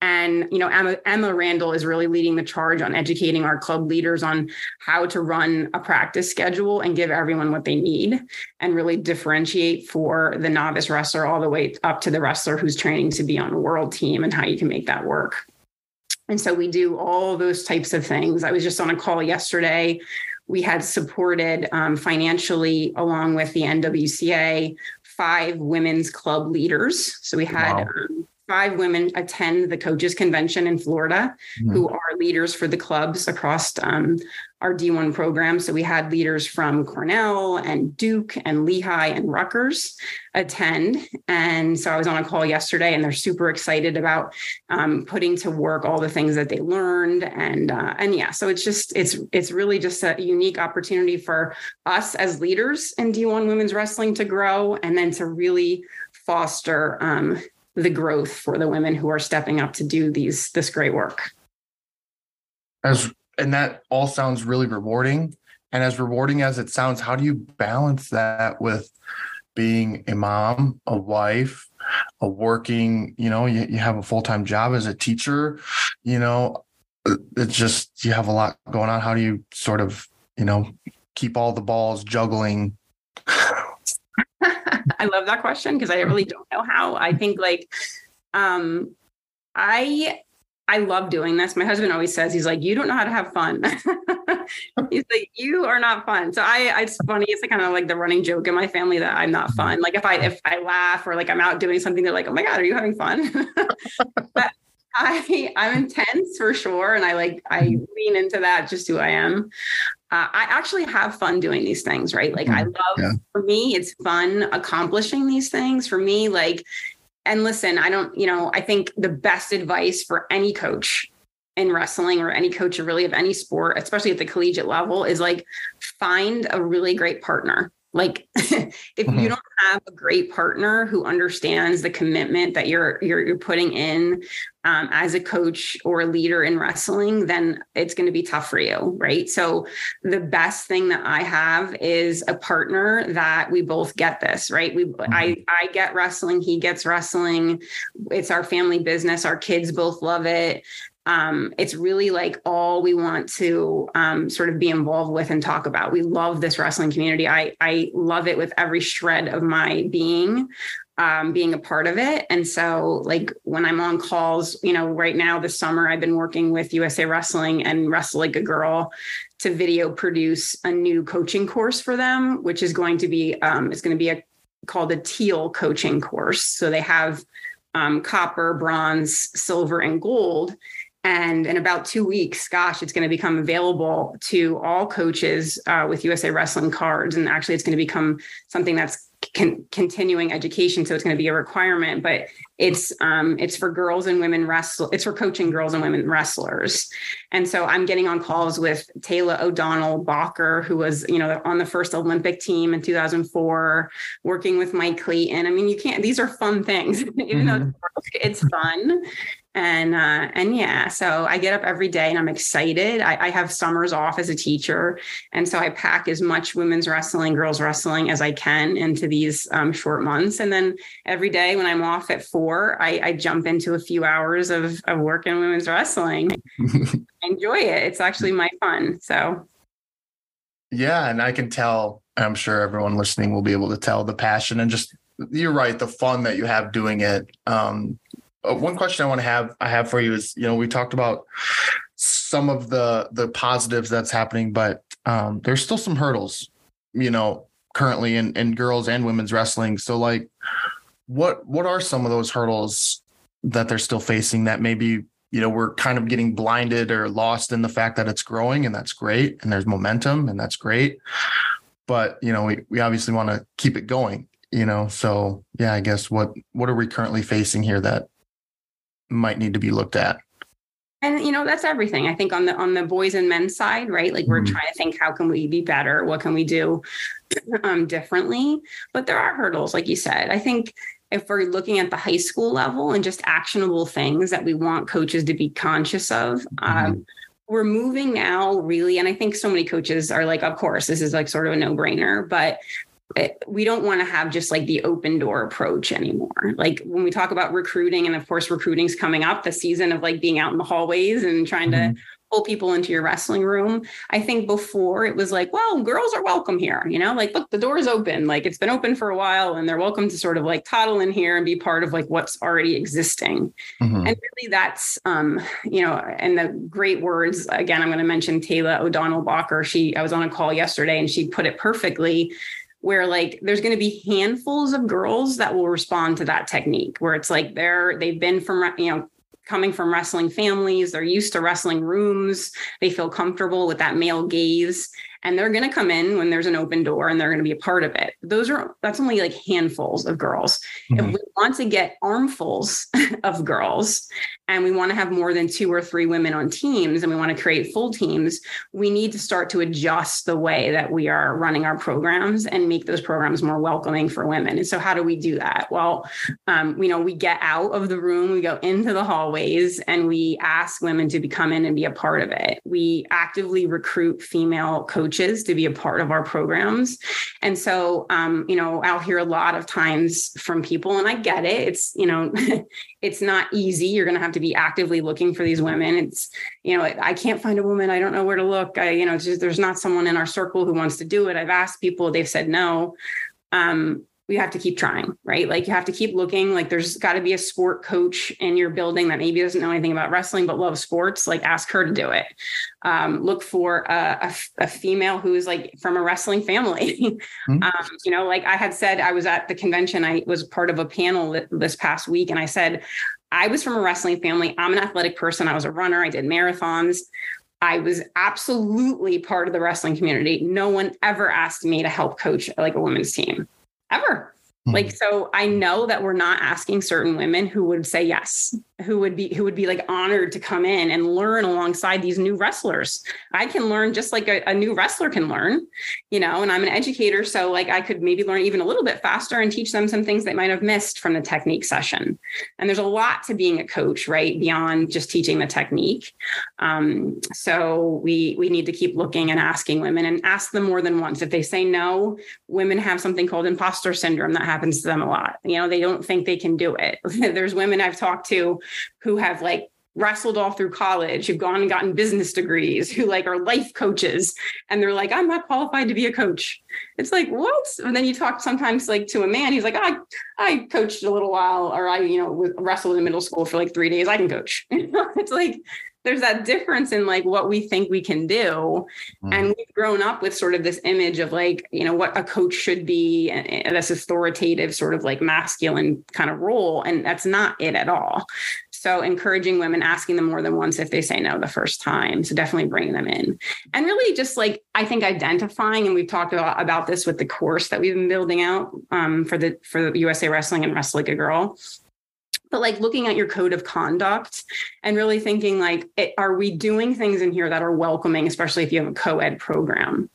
and you know Emma, Emma Randall is really leading the charge on educating our club leaders on how to run a practice schedule and give everyone what they need and really differentiate for the novice wrestler all the way up to the wrestler who's training to be on a world team and how you can make that work. And so we do all those types of things. I was just on a call yesterday. We had supported um, financially, along with the NWCA, five women's club leaders. So we had wow. um, five women attend the coaches convention in Florida mm-hmm. who are leaders for the clubs across um, our D1 program. So we had leaders from Cornell and Duke and Lehigh and Rutgers attend. And so I was on a call yesterday and they're super excited about um, putting to work all the things that they learned. And, uh, and yeah, so it's just, it's, it's really just a unique opportunity for us as leaders in D1 women's wrestling to grow and then to really foster um, the growth for the women who are stepping up to do these this great work.
As and that all sounds really rewarding. And as rewarding as it sounds, how do you balance that with being a mom, a wife, a working, you know, you, you have a full-time job as a teacher, you know, it's just you have a lot going on. How do you sort of, you know, keep all the balls juggling
I love that question because I really don't know how. I think like um I I love doing this. My husband always says he's like, you don't know how to have fun. he's like, you are not fun. So I, it's funny. It's like kind of like the running joke in my family that I'm not fun. Like if I if I laugh or like I'm out doing something, they're like, oh my god, are you having fun? but I I'm intense for sure, and I like I mm-hmm. lean into that just who I am. Uh, I actually have fun doing these things, right? Like I mm-hmm. love. Yeah. For me, it's fun accomplishing these things. For me, like, and listen, I don't. You know, I think the best advice for any coach in wrestling or any coach or really of any sport, especially at the collegiate level, is like find a really great partner. Like if mm-hmm. you don't have a great partner who understands the commitment that you're you're, you're putting in um, as a coach or a leader in wrestling, then it's going to be tough for you, right? So the best thing that I have is a partner that we both get this, right? We mm-hmm. I I get wrestling, he gets wrestling. It's our family business. Our kids both love it um, it's really like all we want to um, sort of be involved with and talk about. We love this wrestling community. I I love it with every shred of my being, um, being a part of it. And so, like when I'm on calls, you know, right now this summer I've been working with USA Wrestling and Wrestle Like a Girl to video produce a new coaching course for them, which is going to be um, it's going to be a called a teal coaching course. So they have um, copper, bronze, silver, and gold and in about two weeks, gosh, it's going to become available to all coaches uh, with USA Wrestling cards. And actually, it's going to become something that's con- continuing education. So it's going to be a requirement, but it's um, it's for girls and women wrestle. It's for coaching girls and women wrestlers. And so I'm getting on calls with Tela O'Donnell Bocker, who was you know on the first Olympic team in 2004, working with Mike Clayton. I mean, you can't. These are fun things, even mm-hmm. though it's fun and uh, and yeah so i get up every day and i'm excited. I, I, have summers off as a teacher. And so i pack as much women's wrestling girls wrestling as i can into these um, short months. And then every day when i'm off at four i, I jump into a few hours of, of work in women's wrestling. Enjoy it. It's actually my fun. So.
Yeah and i can tell i'm sure everyone listening will be able to tell the passion and just you're right the fun that you have doing it. Um, uh, one question I want to have I have for you is you know we talked about some of the the positives that's happening, but um, there's still some hurdles, you know, currently in in girls and women's wrestling. So like, what what are some of those hurdles that they're still facing that maybe you know we're kind of getting blinded or lost in the fact that it's growing and that's great and there's momentum and that's great but you know we, we obviously want to keep it going you know so yeah i guess what what are we currently facing here that might need to be looked at.
And you know that's everything i think on the on the boys and men's side right? Like we're mm-hmm. trying to think how can we be better? What can we do um, differently? But there are hurdles like you said. I think if we're looking at the high school level and just actionable things that we want coaches to be conscious of mm-hmm. um, we're moving now really and i think so many coaches are like of course this is like sort of a no-brainer but we don't want to have just like the open door approach anymore. Like when we talk about recruiting, and of course, recruiting's coming up, the season of like being out in the hallways and trying mm-hmm. to pull people into your wrestling room. I think before it was like, well, girls are welcome here, you know, like, look, the door is open. Like it's been open for a while and they're welcome to sort of like toddle in here and be part of like what's already existing. Mm-hmm. And really that's, um, you know, and the great words, again, I'm going to mention Tela O'Donnell Bocker. She, I was on a call yesterday and she put it perfectly where like there's going to be handfuls of girls that will respond to that technique where it's like they're they've been from you know coming from wrestling families they're used to wrestling rooms they feel comfortable with that male gaze and they're going to come in when there's an open door and they're going to be a part of it. Those are that's only like handfuls of girls. Mm-hmm. If we want to get armfuls of girls and we want to have more than two or three women on teams and we want to create full teams, we need to start to adjust the way that we are running our programs and make those programs more welcoming for women. And so how do we do that? Well, um, you know, we get out of the room, we go into the hallways and we ask women to be, come in and be a part of it. We actively recruit female coaches coaches to be a part of our programs. And so, um, you know, I'll hear a lot of times from people, and I get it. It's, you know, it's not easy. You're going to have to be actively looking for these women. It's, you know, I can't find a woman. I don't know where to look. I, you know, just, there's not someone in our circle who wants to do it. I've asked people, they've said no. Um, we have to keep trying, right? Like you have to keep looking. Like there's got to be a sport coach in your building that maybe doesn't know anything about wrestling but loves sports. Like ask her to do it. Um, look for a, a, a, female who is like from a wrestling family. mm-hmm. um, you know, like I had said, I was at the convention. I was part of a panel this past week, and I said I was from a wrestling family. I'm an athletic person. I was a runner. I did marathons. I was absolutely part of the wrestling community. No one ever asked me to help coach like a women's team ever. Like, mm-hmm. so I know that we're not asking certain women who would say yes, who would be who would be like honored to come in and learn alongside these new wrestlers. I can learn just like a, a, new wrestler can learn, you know, and I'm an educator. So like I could maybe learn even a little bit faster and teach them some things they might have missed from the technique session. And there's a lot to being a coach, right? Beyond just teaching the technique. Um, so we we need to keep looking and asking women and ask them more than once. If they say no, women have something called imposter syndrome that happens to them a lot. You know, they don't think they can do it. There's women I've talked to who have like wrestled all through college, who've gone and gotten business degrees, who like are life coaches, and they're like, I'm not qualified to be a coach. It's like, what? And then you talk sometimes like to a man, he's like, I I coached a little while, or I, you know, wrestled in middle school for like three days. I can coach. it's like there's that difference in like what we think we can do. Mm. and we've grown up with sort of this image of like you know what a coach should be and this authoritative sort of like masculine kind of role and that's not it at all. So encouraging women asking them more than once if they say no the first time so definitely bringing them in. And really just like i think identifying and we've talked about, about this with the course that we've been building out um, for the for the usa wrestling and wrestle like a girl but like looking at your code of conduct and really thinking like it, are we doing things in here that are welcoming especially if you have a co-ed program?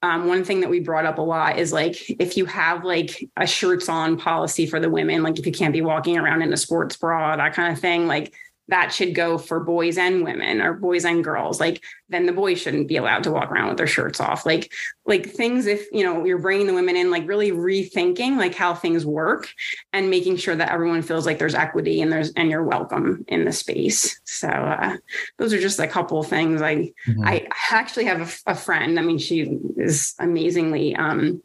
Um, one thing that we brought up a lot is like if you have like a shirts on policy for the women like if you can't be walking around in a sports bra that kind of thing like that should go for boys and women or boys and girls like then the boys shouldn't be allowed to walk around with their shirts off like like things if you know you're bringing the women in like really rethinking like how things work and making sure that everyone feels like there's equity and there's and you're welcome in the space so uh, those are just a couple of things i mm-hmm. i actually have a, a, friend i mean she is amazingly um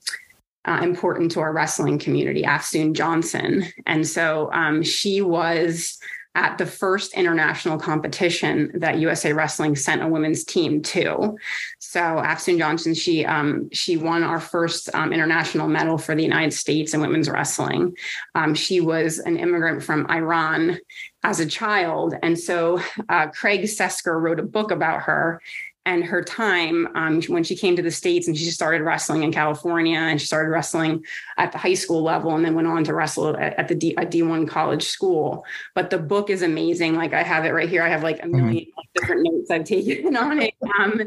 uh, important to our wrestling community, Afsoon Johnson. And so um, she was at the first international competition that USA Wrestling sent a women's team to. So Afsoon Johnson, she um, she won our first um, international medal for the United States in women's wrestling. Um, she was an immigrant from Iran as a child, and so uh, Craig Sesker wrote a book about her and her time um, when she came to the states and she started wrestling in california and she started wrestling at the high school level and then went on to wrestle at, at the D, at d1 college school. But the book is amazing. Like i have it right here. I have like a 1000000 mm-hmm. different notes i've taken on it. Um,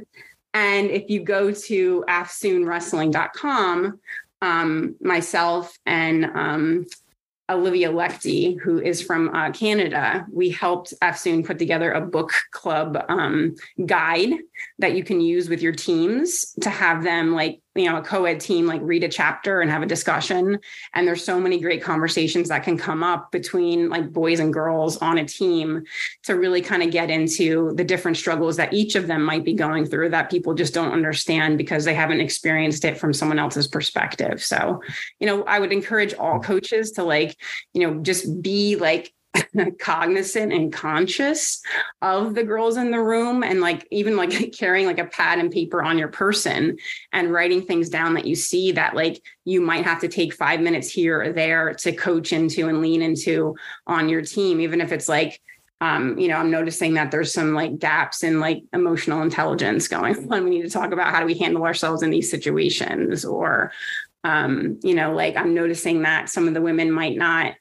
and if you go to afsoonwrestling.com um, myself and um, Olivia Lechty, who is from uh, Canada, we helped Afsoon put together a book club um, guide that you can use with your teams to have them like you know a co-ed team like read a chapter and have a discussion. And there's so many great conversations that can come up between like boys and girls on a team to really kind of get into the different struggles that each of them might be going through that people just don't understand because they haven't experienced it from someone else's perspective. So you know i would encourage all coaches to like you know just be like cognizant and conscious of the girls in the room and like even like carrying like a pad and paper on your person and writing things down that you see that like you might have to take 5 minutes here or there to coach into and lean into on your team even if it's like um, you know, I'm noticing that there's some like gaps in like emotional intelligence going on. We need to talk about how do we handle ourselves in these situations, or, um, you know, like I'm noticing that some of the women might not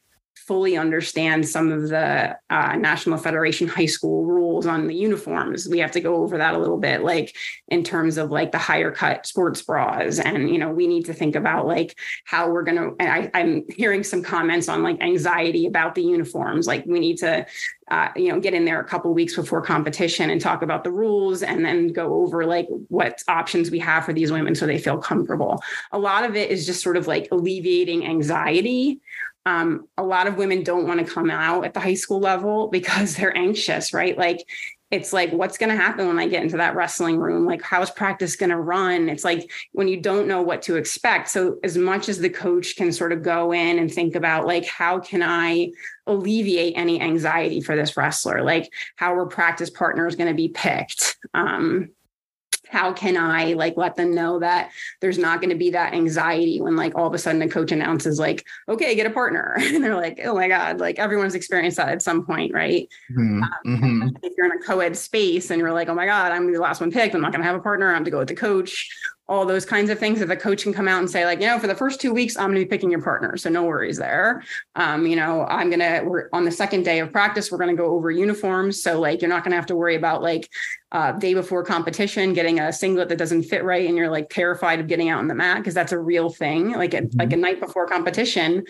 fully understand some of the uh, National Federation high school rules on the uniforms. We have to go over that a little bit, like in terms of like the higher cut sports bras. And, you know, we need to think about like how we're going to, I, I'm hearing some comments on like anxiety about the uniforms. Like we need to uh, you know, get in there a couple weeks before competition and talk about the rules and then go over like what options we have for these women so they feel comfortable. A lot of it is just sort of like alleviating anxiety um, a lot of women don't want to come out at the high school level because they're anxious, right? Like, it's like, what's going to happen when I get into that wrestling room? Like, how's practice going to run? It's like when you don't know what to expect. So, as much as the coach can sort of go in and think about, like, how can I alleviate any anxiety for this wrestler? Like, how are practice partners going to be picked? Um, how can I like let them know that there's not going to be that anxiety when like all of a sudden a coach announces like, okay, get a partner. And they're like, oh my God, like everyone's experienced that at some point, right? Mm-hmm. Um, mm-hmm. If you're in a co-ed space and you're like, oh my God, I'm the last one picked, I'm not going to have a partner, I have to go with the coach. All those kinds of things that the coach can come out and say like you know for the first two weeks i'm going to be picking your partner so no worries there. Um, you know i'm going to we're on the second day of practice we're going to go over uniforms. So like you're not going to have to worry about like uh, day before competition getting a singlet that doesn't fit right and you're like terrified of getting out on the mat because that's a real thing. Like a, mm-hmm. like a night before competition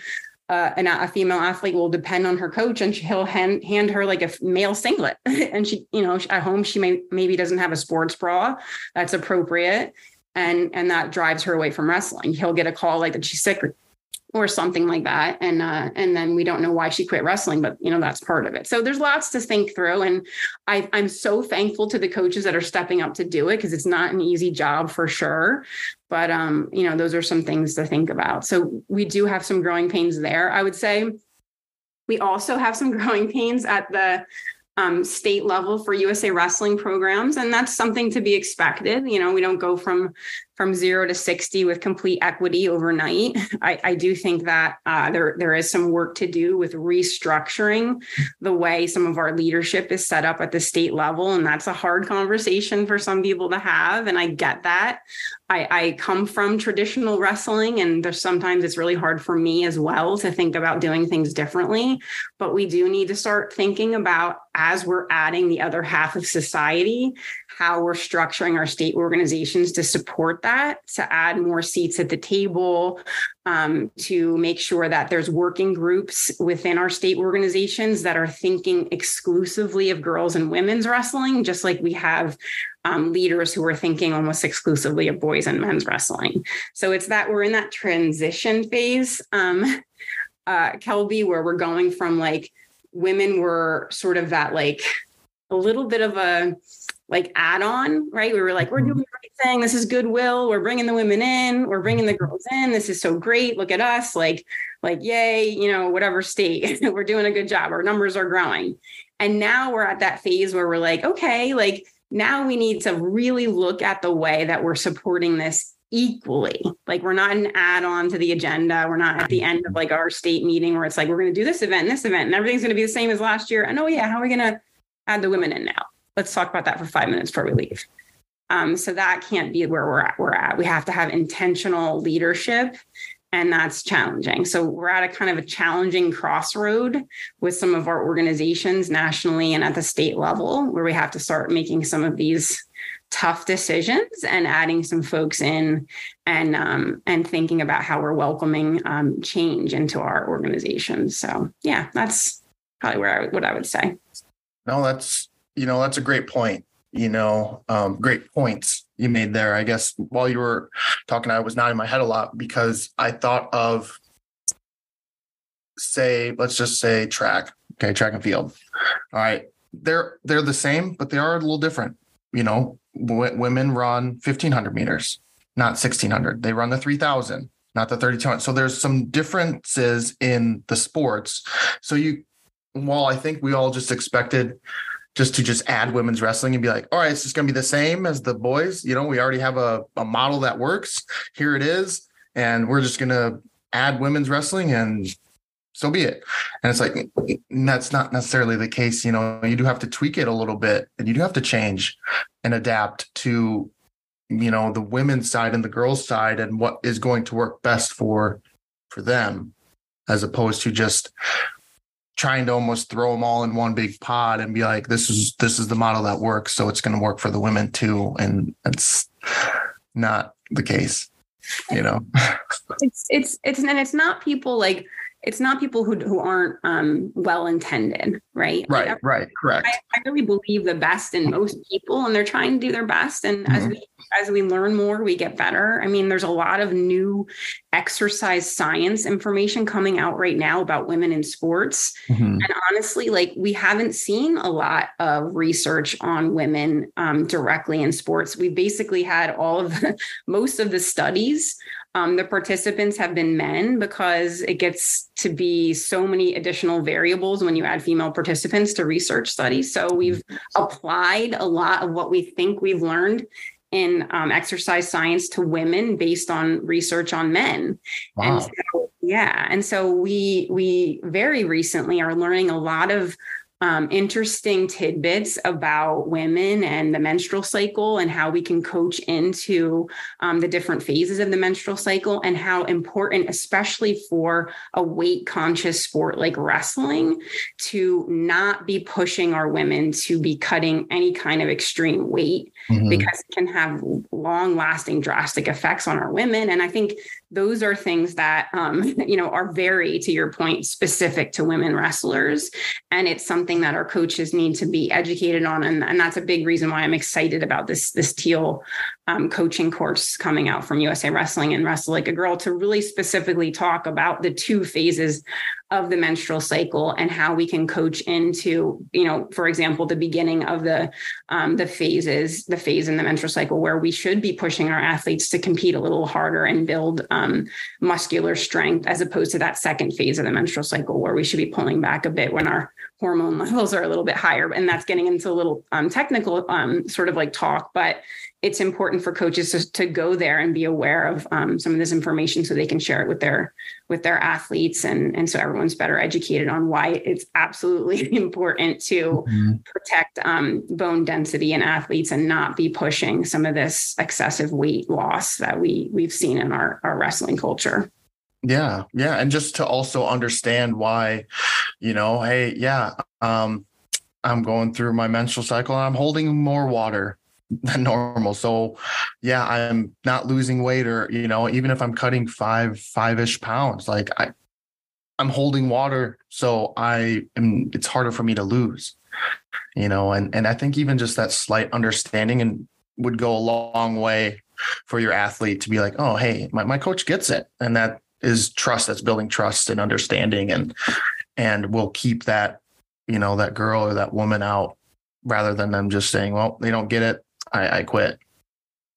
uh, an, a female athlete will depend on her coach and he'll hand, hand her like a male singlet. And she you know at home she may maybe doesn't have a sports bra. That's appropriate and and that drives her away from wrestling. He'll get a call like that she's sick or, or something like that, and uh, and then we don't know why she quit wrestling, but you know that's part of it. So there's lots to think through, and I, I'm so thankful to the coaches that are stepping up to do it because it's not an easy job for sure. But um, you know those are some things to think about. So we do have some growing pains there. I would say we also have some growing pains at the um, state level for USA wrestling programs, and that's something to be expected. You know, we don't go from from zero to 60 with complete equity overnight. I, I do think that uh, there, there is some work to do with restructuring the way some of our leadership is set up at the state level. And that's a hard conversation for some people to have. And I get that. I, I come from traditional wrestling, and sometimes it's really hard for me as well to think about doing things differently. But we do need to start thinking about as we're adding the other half of society, how we're structuring our state organizations to support that, to add more seats at the table, um, to make sure that there's working groups within our state organizations that are thinking exclusively of girls and women's wrestling, just like we have um, leaders who are thinking almost exclusively of boys and men's wrestling. So it's that we're in that transition phase, um, uh, Kelby, where we're going from like women were sort of that like a little bit of a like add on, right? We were like, we're mm-hmm. doing the right thing. This is goodwill. We're bringing the women in. We're bringing the girls in. This is so great. Look at us. Like, like, yay, you know, whatever state, we're doing a good job. Our numbers are growing. And now we're at that phase where we're like, okay, like now we need to really look at the way that we're supporting this equally. Like we're not an add-on to the agenda. We're not at the end of like our state meeting where it's like we're going to do this event and this event and everything's going to be the same as last year. And oh yeah, how are we going to add the women in now? Let's talk about that for five minutes before we leave. Um, so that can't be where we're at. We're at. We have to have intentional leadership, and that's challenging. So we're at a kind of a challenging crossroad with some of our organizations nationally and at the state level, where we have to start making some of these tough decisions and adding some folks in and um, and thinking about how we're welcoming um, change into our organizations. So yeah, that's probably where I, what I would say.
No, that's you know, that's a great point. You know, um, great points you made there. I guess while you were talking, I was nodding my head a lot because I thought of, say, let's just say track. Okay, track and field. All right, they're they're the same, but they are a little different. You know, w- women run fifteen hundred meters, not sixteen hundred. They run the three thousand, not the thirty two hundred. So there's some differences in the sports. So you, while I think we all just expected just to just add women's wrestling and be like, all right, it's just going to be the same as the boys. You know, we already have a, a model that works. Here it is. And we're just going to add women's wrestling and so be it. And it's like, that's not necessarily the case. You know, you do have to tweak it a little bit and you do have to change and adapt to, you know, the women's side and the girls' side and what is going to work best for, for them as opposed to just trying to almost throw them all in one big pot and be like, this is this is the model that works, so it's going to work for the women too, and it's not the case, you know.
it's it's it's and it's not people like it's not people who who aren't um, well intended, right?
Right, like, right, correct. I,
I, really believe the best in most people, and they're trying to do their best. And mm-hmm. as we as we learn more, we get better. I mean, there's a lot of new exercise science information coming out right now about women in sports, mm-hmm. and honestly, like we haven't seen a lot of research on women um, directly in sports. We basically had all of the, most of the studies um, the participants have been men because it gets to be so many additional variables when you add female participants to research studies. So we've applied a lot of what we think we've learned in um, exercise science to women based on research on men. Wow. And so, yeah, and so we we very recently are learning a lot of um, interesting tidbits about women and the menstrual cycle and how we can coach into um, the different phases of the menstrual cycle and how important, especially for a weight conscious sport like wrestling, to not be pushing our women to be cutting any kind of extreme weight mm-hmm. because it can have long lasting drastic effects on our women. And I think those are things that um, you know are very to your point specific to women wrestlers and it's something that our coaches need to be educated on and, and that's a big reason why i'm excited about this this teal um, coaching course coming out from usa wrestling and wrestle like a girl to really specifically talk about the two phases of the menstrual cycle and how we can coach into you know for example the beginning of the um, the phases the phase in the menstrual cycle where we should be pushing our athletes to compete a little harder and build um, muscular strength as opposed to that second phase of the menstrual cycle where we should be pulling back a bit when our hormone levels are a little bit higher and that's getting into a little um, technical um, sort of like talk but it's important for coaches to, to go there and be aware of um, some of this information so they can share it with their with their athletes and and so everyone's better educated on why it's absolutely important to mm-hmm. protect um, bone density in athletes and not be pushing some of this excessive weight loss that we we've seen in our our wrestling culture
yeah yeah and just to also understand why you know hey yeah um i'm going through my menstrual cycle and i'm holding more water than normal. So yeah, I'm not losing weight or, you know, even if I'm cutting five, five-ish pounds, like I I'm holding water. So I am it's harder for me to lose. You know, and and I think even just that slight understanding and would go a long way for your athlete to be like, oh hey, my, my coach gets it. And that is trust that's building trust and understanding and and we'll keep that, you know, that girl or that woman out rather than them just saying, well, they don't get it. I, I quit.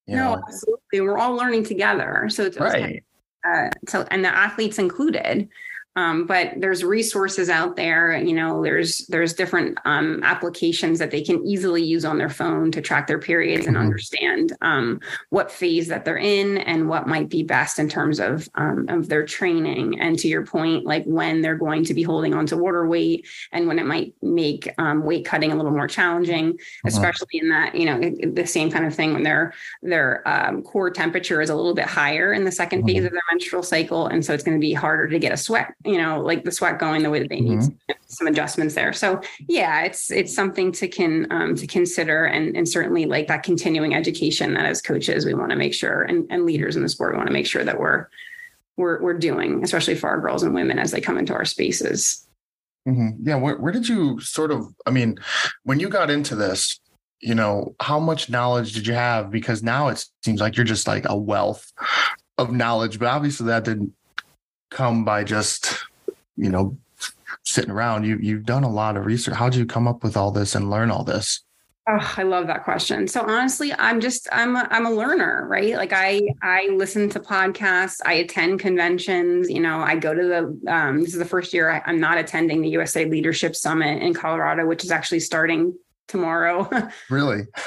You no, know? absolutely. We're all learning together. So it's right. uh, so and the athletes included. Um, but there's resources out there you know there's there's different um, applications that they can easily use on their phone to track their periods and mm-hmm. understand um, what phase that they're in and what might be best in terms of um, of their training and to your point like when they're going to be holding on to water weight and when it might make um, weight cutting a little more challenging mm-hmm. especially in that you know the same kind of thing when their their um, core temperature is a little bit higher in the 2nd mm-hmm. phase of their menstrual cycle and so it's going to be harder to get a sweat you know, like the sweat going the way that they need. Mm-hmm. Some adjustments there. So yeah, it's it's something to can um, to consider, and and certainly like that continuing education that as coaches we want to make sure, and and leaders in the sport we want to make sure that we're we're we're doing, especially for our girls and women as they come into our spaces.
Mm-hmm. Yeah, where where did you sort of? I mean, when you got into this, you know, how much knowledge did you have? Because now it seems like you're just like a wealth of knowledge, but obviously that didn't come by just you know sitting around you you've done a lot of research how did you come up with all this and learn all this
Oh, I love that question. So honestly, I'm just I'm a, I'm a learner, right? Like I I listen to podcasts, I attend conventions. You know, I go to the um, this is the first year I, I'm not attending the USA Leadership Summit in Colorado, which is actually starting tomorrow.
really?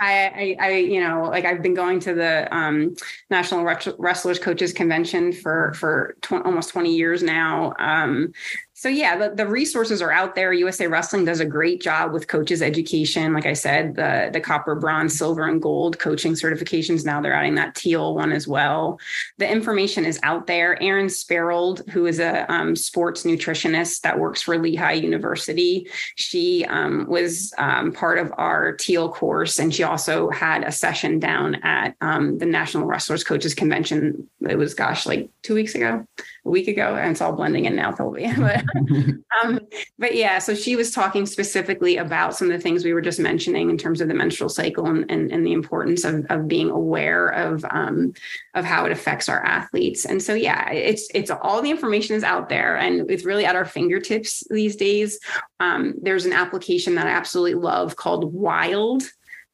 I, I, I, you know, like I've been going to the um, National Wrestlers Coaches Convention for for tw- almost twenty years now. Um, so yeah, the, the resources are out there. USA Wrestling does a great job with coaches education. Like I said, the the copper, bronze, silver, and gold coaching certifications. Now they're adding that teal one as well. The information is out there. Erin Sparold, who is a um, sports nutritionist that works for Lehigh University, she um, was um, part of our teal course, and she also had a session down at um, the National Wrestlers Coaches Convention. It was gosh, like two weeks ago a week ago, and it's all blending in now, probably. but, um, but yeah, so she was talking specifically about some of the things we were just mentioning in terms of the menstrual cycle and, and, and the importance of, of being aware of um, of how it affects our athletes. And so yeah, it's it's all the information is out there, and it's really at our fingertips these days. Um, there's an application that I absolutely love called Wild.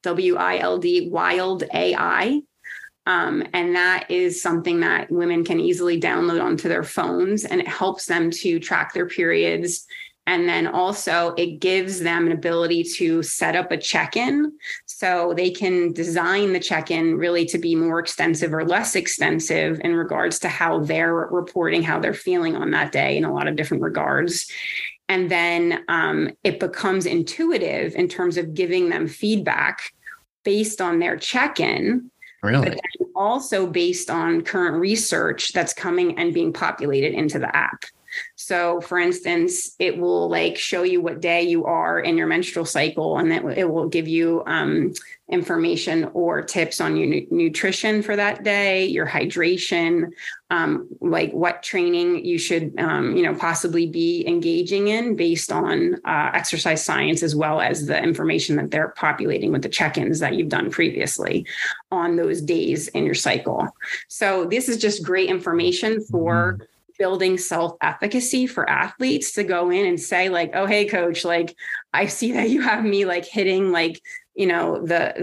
W I L D, Wild AI. Um, and that is something that women can easily download onto their phones and it helps them to track their periods. And then also, it gives them an ability to set up a check in. So they can design the check in really to be more extensive or less extensive in regards to how they're reporting, how they're feeling on that day in a lot of different regards. and then um, it becomes intuitive in terms of giving them feedback based on their check-in
really
but also based on current research that's coming and being populated into the app. So, for instance, it will like show you what day you are in your menstrual cycle, and then it will give you um, information or tips on your nu- nutrition for that day, your hydration, um, like what training you should, um, you know, possibly be engaging in based on uh, exercise science, as well as the information that they're populating with the check-ins that you've done previously on those days in your cycle. So, this is just great information for. Mm-hmm building self efficacy for athletes to go in and say like oh hey coach like i see that you have me like hitting like you know the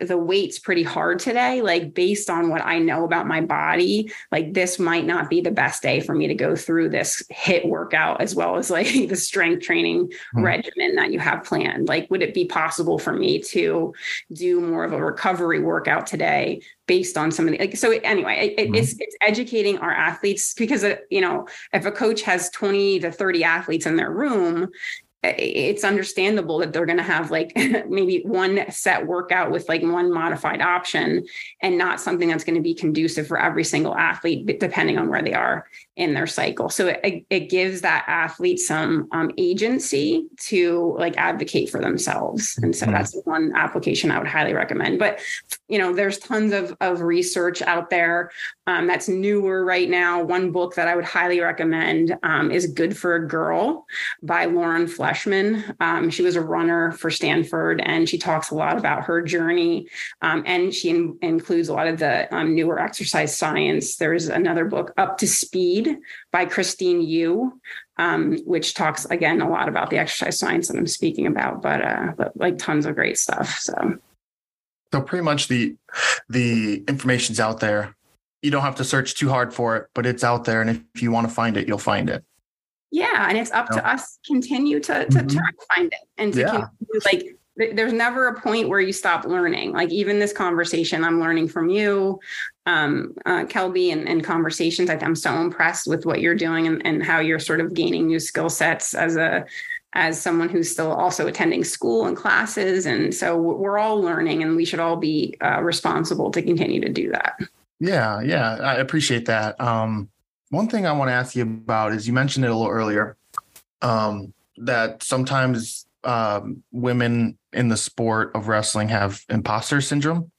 the the weight's pretty hard today like based on what i know about my body like this might not be the best day for me to go through this HIIT workout as well as like the strength training mm-hmm. regimen that you have planned like would it be possible for me to do more of a recovery workout today based on some of the like so anyway it, mm-hmm. it's it's educating our athletes because uh, you know if a coach has 20 to 30 athletes in their room it's understandable that they're going to have like maybe one set workout with like one modified option and not something that's going to be conducive for every single athlete depending on where they are in their cycle. So it, it gives that athlete some um, agency to like advocate for themselves. And so mm-hmm. that's one application i would highly recommend. But you know there's tons of, of research out there um, that's newer right now. One book that i would highly recommend um, is good for a girl by lauren fleshman. Um, she was a runner for stanford and she talks a lot about her journey. Um, and she in, includes a lot of the um, newer exercise science. There's another book up to speed by christine yu um, which talks again a lot about the exercise science that i'm speaking about but, uh, but like tons of great stuff so
so pretty much the the information's out there. You don't have to search too hard for it, but it's out there, and if you want to find it, you'll find it.
Yeah, and it's up to us continue to to mm-hmm. try to find it and to yeah. like there's never a point where you stop learning. Like even this conversation, I'm learning from you, um, uh, Kelby, and, and conversations. I'm so impressed with what you're doing and, and how you're sort of gaining new skill sets as a as someone who's still also attending school and classes. And so we're all learning and we should all be uh, responsible to continue to do that.
Yeah, yeah, I appreciate that. Um, one thing I want to ask you about is you mentioned it a little earlier um, that sometimes um, women in the sport of wrestling have imposter syndrome.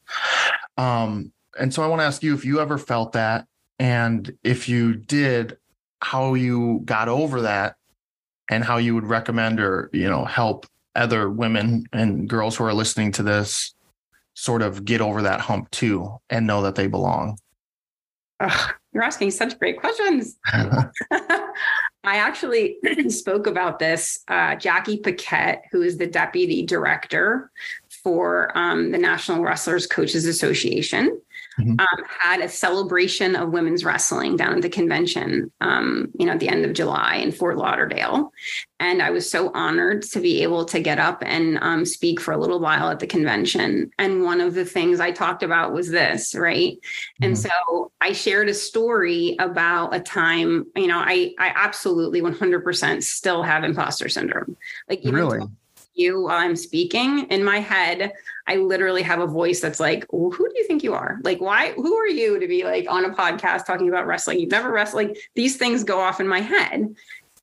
Um, and so I want to ask you if you ever felt that, and if you did, how you got over that and how you would recommend or you know help other women and girls who are listening to this sort of get over that hump too and know that they belong
Ugh, you're asking such great questions I actually spoke about this. Uh, Jackie Paquette, who is the deputy director for um, the National Wrestlers Coaches Association, mm-hmm. um, had a celebration of women's wrestling down at the convention, um, you know, at the end of July in Fort Lauderdale. And I was so honored to be able to get up and um, speak for a little while at the convention. And one of the things I talked about was this, right? Mm-hmm. And so I shared a story about a time, you know, I, I absolutely 100% still have imposter syndrome. Like, even really? You while I'm speaking in my head, I literally have a voice that's like, well, who do you think you are? Like, why, who are you to be like on a podcast talking about wrestling? You've never wrestled. Like these things go off in my head.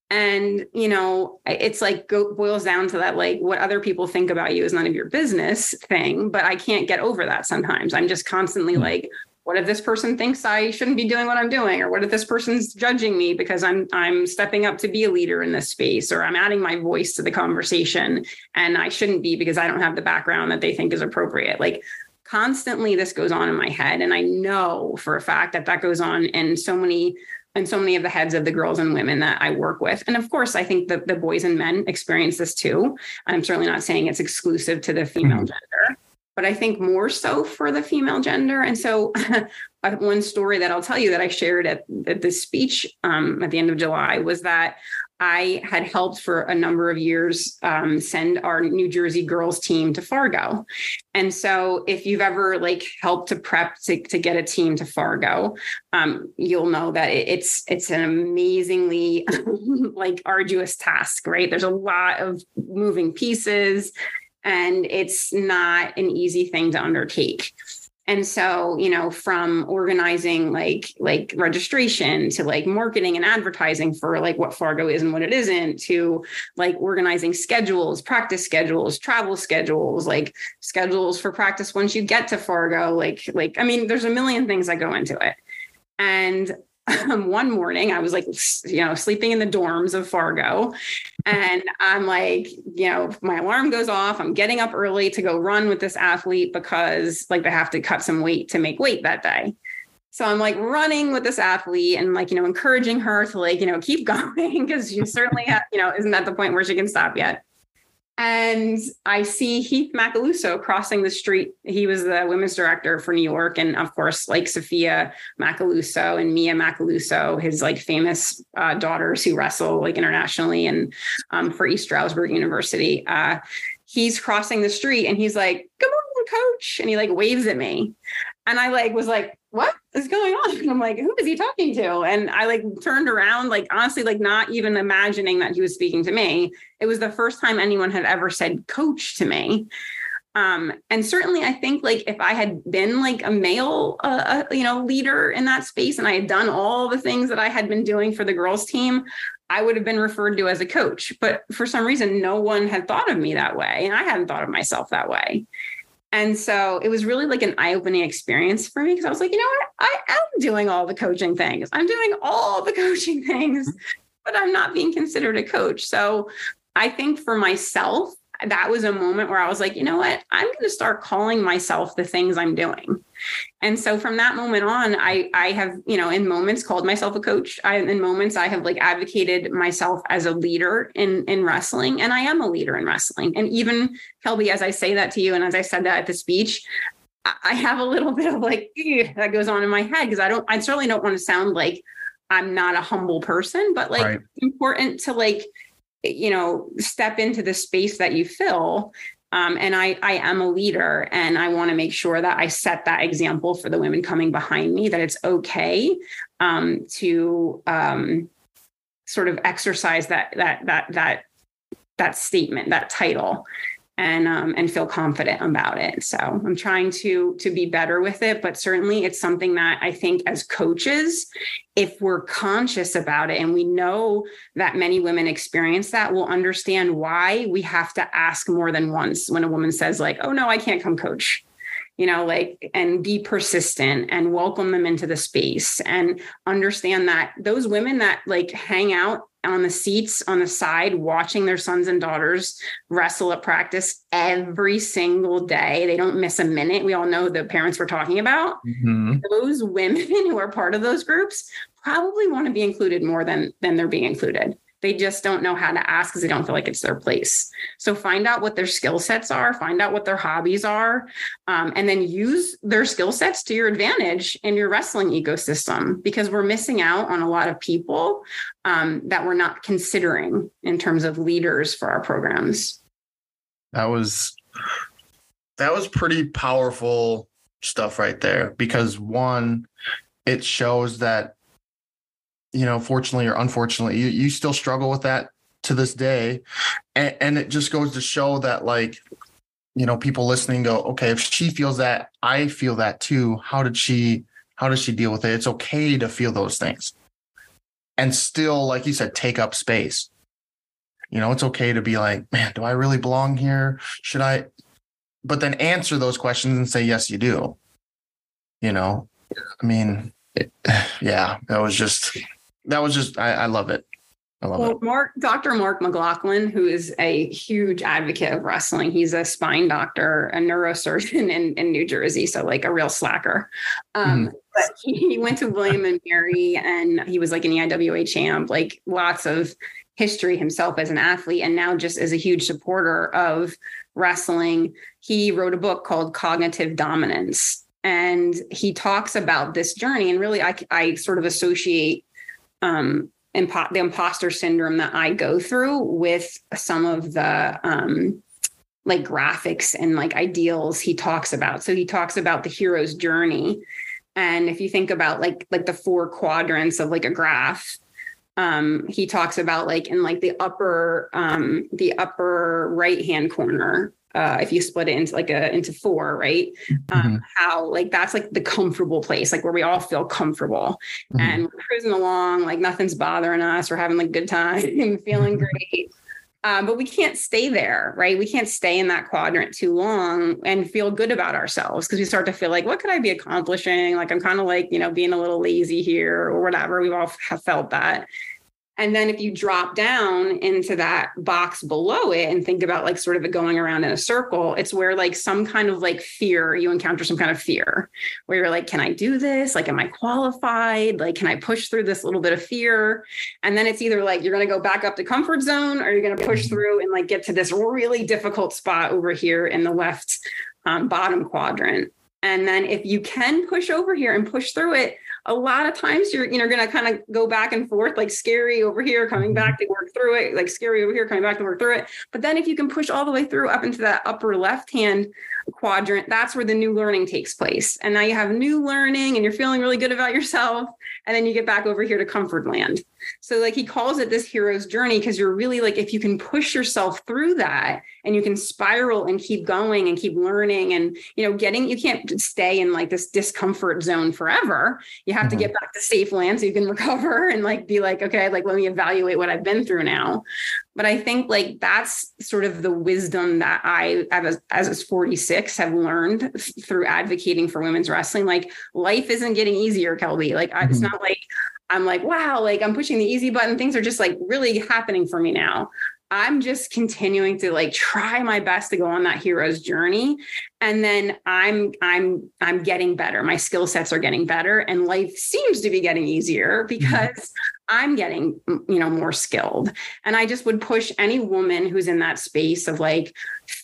And, you know, it's like go, boils down to that, like what other people think about you is none of your business thing. But I can't get over that sometimes. I'm just constantly mm-hmm. like, what if this person thinks I shouldn't be doing what I'm doing? Or what if this person's judging me because I'm I'm stepping up to be a leader in this space or I'm adding my voice to the conversation and I shouldn't be because I don't have the background that they think is appropriate. Like constantly this goes on in my head and I know for a fact that that goes on in so many and so many of the heads of the girls and women that I work with. And of course, I think that the boys and men experience this too. I'm certainly not saying it's exclusive to the female mm-hmm. gender but I think more so for the female gender. And so, one story that I'll tell you that I shared at, at the speech um, at the end of July was that I had helped for a number of years um, send our New Jersey girls team to Fargo. And so if you've ever like helped to prep to, to get a team to Fargo, um, you'll know that it, it's it's an amazingly like arduous task, right? There's a lot of moving pieces and it's not an easy thing to undertake. And so you know from organizing like like registration to like marketing and advertising for like what fargo is and what it isn't to like organizing schedules practice schedules travel schedules like schedules for practice once you get to fargo like like i mean there's a million things that go into it. And um, one morning I was like, you know, sleeping in the dorms of Fargo. And I'm like, you know, my alarm goes off. I'm getting up early to go run with this athlete because like they have to cut some weight to make weight that day. So I'm like running with this athlete and like, you know, encouraging her to like, you know, keep going because she certainly, ha- you know, isn't at the point where she can stop yet and I see Heath Macaluso crossing the street. He was the women's director for New York, and of course, like Sophia Macaluso and Mia Macaluso, his like famous uh, daughters who wrestle like internationally and um, for East Stroudsburg University. Uh, he's crossing the street and he's like, "Come on, coach," and he like waves at me, and I like was like, what is going on? And I'm like, who is he talking to? And I like turned around, like honestly, like not even imagining that he was speaking to me. It was the first time anyone had ever said coach to me. Um, and certainly I think like if I had been like a male, uh, uh, you know, leader in that space and I had done all the things that I had been doing for the girls team, I would have been referred to as a coach. But for some reason, no one had thought of me that way. And I hadn't thought of myself that way. And so it was really like an eye opening experience for me because I was like, you know what? I am doing all the coaching things. I'm doing all the coaching things, mm-hmm. but I'm not being considered a coach. So I think for myself, that was a moment where I was like, you know what? I'm going to start calling myself the things I'm doing. And so from that moment on, I I have, you know, in moments called myself a coach. I in moments I have like advocated myself as a leader in in wrestling and I am a leader in wrestling. And even Kelby as I say that to you and as I said that at the speech, I have a little bit of like that goes on in my head because I don't I certainly don't want to sound like I'm not a humble person, but like right. important to like you know step into the space that you fill. Um, and I, I am a leader and I want to make sure that I set that example for the women coming behind me that it's okay um, to um, sort of exercise that that that that that statement, that title and um, and feel confident about it. So I'm trying to to be better with it, but certainly it's something that I think as coaches, if we're conscious about it and we know that many women experience that, we'll understand why we have to ask more than once when a woman says like, "Oh no, I can't come coach." you know, like, and be persistent and welcome them into the space and understand that those women that like hang out on the seats on the side watching their sons and daughters wrestle at practice every single day. They don't miss a minute. We all know the parents we're talking about. Mm-hmm. Those women who are part of those groups probably want to be included more than than they're being included. They just don't know how to ask because they don't feel like it's their place. So find out what their skill sets are, find out what their hobbies are, um, and then use their skill sets to your advantage in your wrestling ecosystem because we're missing out on a lot of people um, that we're not considering in terms of leaders for our programs.
That was that was pretty powerful stuff right there because one it shows that you know, fortunately or unfortunately, you, you still struggle with that to this day. And, and it just goes to show that, like, you know, people listening go, okay, if she feels that, I feel that too. How did she, how does she deal with it? It's okay to feel those things and still, like you said, take up space. You know, it's okay to be like, man, do I really belong here? Should I? But then answer those questions and say, yes, you do. You know, I mean, yeah, that was just that was just I, I love it. I love well, it.
Mark, Dr. Mark McLaughlin, who is a huge advocate of wrestling, he's a spine doctor, a neurosurgeon in, in New Jersey, so like a real slacker. Um, mm. But he, he went to William and Mary, and he was like an EIWA champ, like lots of history himself as an athlete, and now just as a huge supporter of wrestling. He wrote a book called Cognitive Dominance, and he talks about this journey. And really, I, I sort of associate um, impo- the imposter syndrome that I go through with some of the um, like graphics and like ideals he talks about. So he talks about the hero's journey. And if you think about like like the four quadrants of like a graph, um, he talks about like in like the upper um, the upper right hand corner uh, if you split it into like a into four, right? Um, mm-hmm. how like that's like the comfortable place, like where we all feel comfortable, mm-hmm. and we're cruising along, like nothing's bothering us, we're having like good time, and feeling great. Um, but we can't stay there, right? We can't stay in that quadrant too long and feel good about ourselves because we start to feel like, what could I be accomplishing? Like I'm kind of like, you know, being a little lazy here or whatever. We've all have felt that. And then if you drop down into that box below it and think about like sort of it going around in a circle, it's where like some kind of like fear, you encounter some kind of fear where you're like, can I do this? Like, am I qualified? Like, can I push through this little bit of fear? And then it's either like you're going to go back up to comfort zone or you're going to push mm-hmm. through and like get to this really difficult spot over here in the left um, bottom quadrant. And then if you can push over here and push through it, a lot of times you're you know going to kind of go back and forth like scary over here coming back mm-hmm. to work through it like scary over here coming back to work through it. But then if you can push all the way through up into that upper left hand quadrant that's where the new learning takes place. And now you have new learning and you're feeling really good about yourself and then you get back over here to comfort land so like he calls it this hero's journey because you're really like if you can push yourself through that and you can spiral and keep going and keep learning and you know getting you can't stay in like this discomfort zone forever. You have mm-hmm. to get back to safe land so you can recover and like be like okay like let me evaluate what I've been through now. But I think like that's sort of the wisdom that I as as 46 have learned through advocating for women's wrestling like life isn't getting easier Kelby like mm-hmm. it's not like I'm like, wow, like I'm pushing the easy button. Things are just like really happening for me now. I'm just continuing to like try my best to go on that hero's journey and then I'm I'm I'm getting better. My skill sets are getting better and life seems to be getting easier mm-hmm. I'm getting you know more skilled. And I just would push any woman who's in that space of like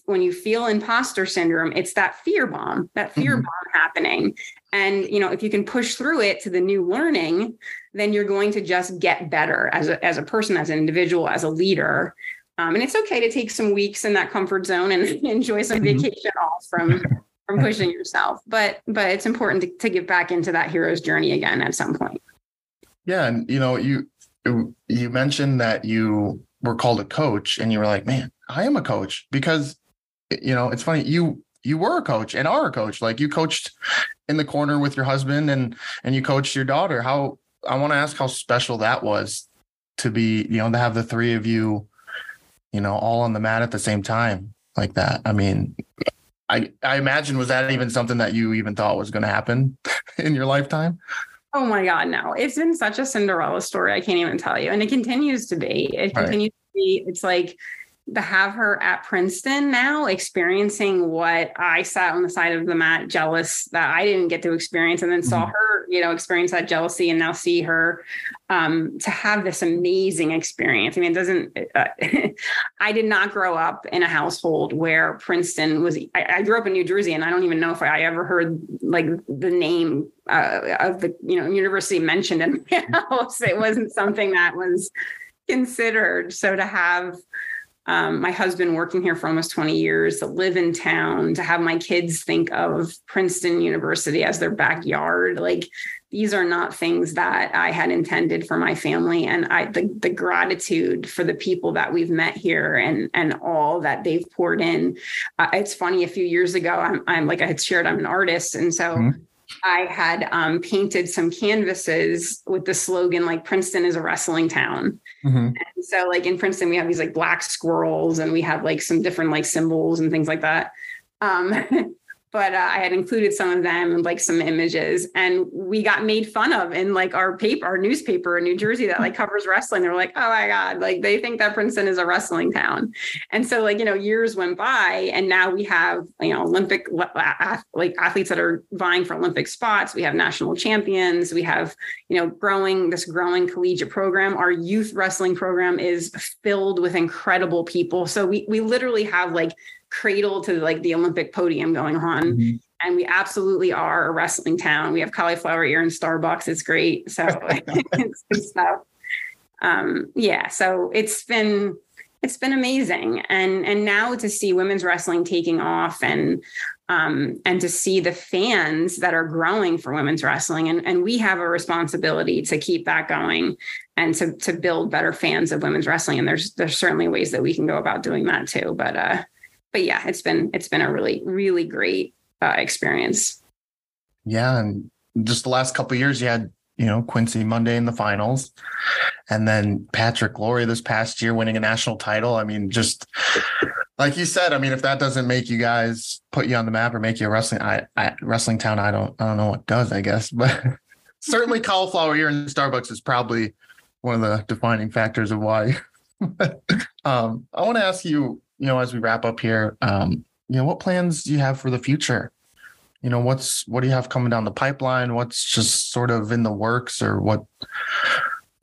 when you feel imposter syndrome, it's that fear bomb, that fear mm-hmm. bomb happening. And you know, if you can push through it to the new learning, then you're going to just get better as a, as a person, as an individual, as a leader. Um, and it's okay to take some weeks in that comfort zone and enjoy some mm-hmm. vacation off from from pushing yourself. But but it's important to, to get back into that hero's journey again at some point.
Yeah, and you know you you mentioned that you were called a coach, and you were like, man, I am a coach because you know it's funny you you were a coach and are a coach like you coached in the corner with your husband and and you coached your daughter how I want to ask how special that was to be, you know, to have the three of you, you know, all on the mat at the same time like that. I mean, I I imagine was that even something that you even thought was going to happen in your lifetime?
Oh my God, no. It's been such a Cinderella story. I can't even tell you. And it continues to be. It right. continues to be. It's like to have her at Princeton now, experiencing what I sat on the side of the mat, jealous that I didn't get to experience, and then mm-hmm. saw her, you know, experience that jealousy, and now see her um, to have this amazing experience. I mean, it doesn't. Uh, I did not grow up in a household where Princeton was. I, I, grew up in New Jersey, and I don't even know if I ever heard like the name uh, of the you know university mentioned in my house. It wasn't something that was considered. So to have um, my husband working here for almost 20 years, to live in town, to have my kids think of Princeton University as their backyard. Like these are not things that I had intended for my family. And I the, the gratitude for the people that we've met here and and all that they've poured in. Uh, it's funny, a few years ago, I'm, I'm like I had shared, I'm an artist. And so mm-hmm I had um, painted some canvases with the slogan like Princeton is a wrestling town. Mm-hmm. And so like in Princeton, we have these like black squirrels and we have like some different like symbols and things like that. Um, but uh, I had included some of them and like some images, and we got made fun of in like our paper, our newspaper in New Jersey that like covers wrestling. They're like, oh my god, like they think that Princeton is a wrestling town, and so like you know years went by, and now we have you know Olympic like athletes that are vying for Olympic spots. We have national champions. We have you know growing this growing collegiate program. Our youth wrestling program is filled with incredible people. So we we literally have like cradle to like the Olympic podium going on. Mm-hmm. And we absolutely are a wrestling town. We have cauliflower ear and Starbucks. It's great. So it's good stuff. um, yeah, so it's been it's been amazing and and now to see women's wrestling taking off and um, and to see the fans that are growing for women's wrestling and, and we have a responsibility to keep that going and to to build better fans of women's wrestling and there's there's certainly ways that we can go about doing that too but uh but yeah it's been it's been a really really great uh, experience
yeah and just the last couple years you had you know, Quincy Monday in the finals. And then Patrick Glory this past year winning a national title. I mean, just like you said, I mean, if that doesn't make you guys put you on the map or make you a wrestling I, I wrestling town, I don't I don't know what does, I guess. But certainly cauliflower here in Starbucks is probably one of the defining factors of why. um, I want to ask you, you know, as we wrap up here, um, you know, what plans do you have for the future? you know what's what do you have coming down the pipeline what's just sort of in the works or what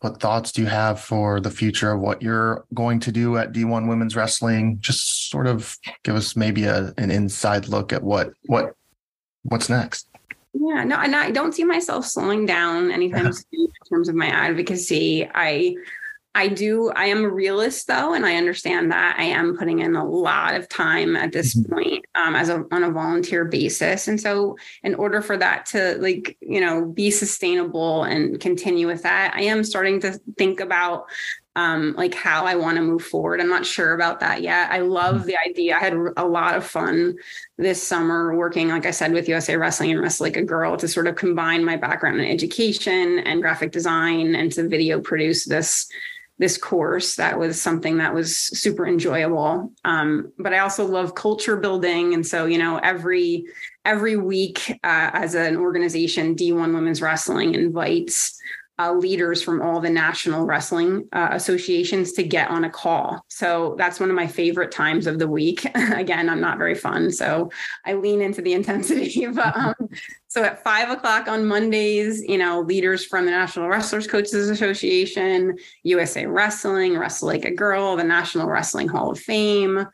what thoughts do you have for the future of what you're going to do at D1 Women's Wrestling? Just sort of give us maybe a, an inside look at what what what's next.
Yeah, no, and I don't see myself slowing down anytime soon in terms of my advocacy. I I do. I am a realist though, and I understand that I am putting in a lot of time at this mm-hmm. point um, as a on a volunteer basis. And so, in order for that to like you know be sustainable and continue with that, I am starting to think about um, like how I want to move forward. I'm not sure about that yet. I love mm-hmm. the idea. I had a lot of fun this summer working, like I said, with USA Wrestling and Wrestle Like a Girl to sort of combine my background in education and graphic design and to video produce this this course. That was something that was super enjoyable. Um, but I also love culture building, and so you know every every week uh, as an organization, D1 Women's Wrestling invites uh, leaders from all the national wrestling uh, associations to get on a call. So that's one of my favorite times of the week. Again, I'm not very fun, so I lean into the intensity. but um, so at five o'clock on Mondays, you know, leaders from the National Wrestlers Coaches Association, USA Wrestling, Wrestle Like a Girl, the National Wrestling Hall of Fame,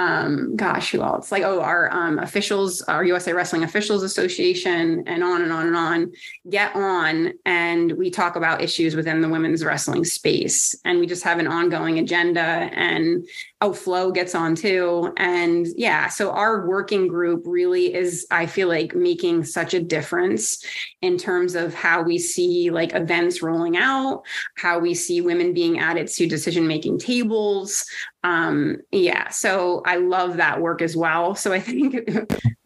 um, gosh, who else? Like, oh, our um, officials, our USA Wrestling Officials Association, and on and on and on get on and we talk about issues within the women's wrestling space. And we just have an ongoing agenda. And oh, Flo gets on too. And yeah, so our working group really is, I feel like, making such a difference in terms of how we see like events rolling out, how we see women being added to decision making tables. Um, yeah, so I love that work as well. So I think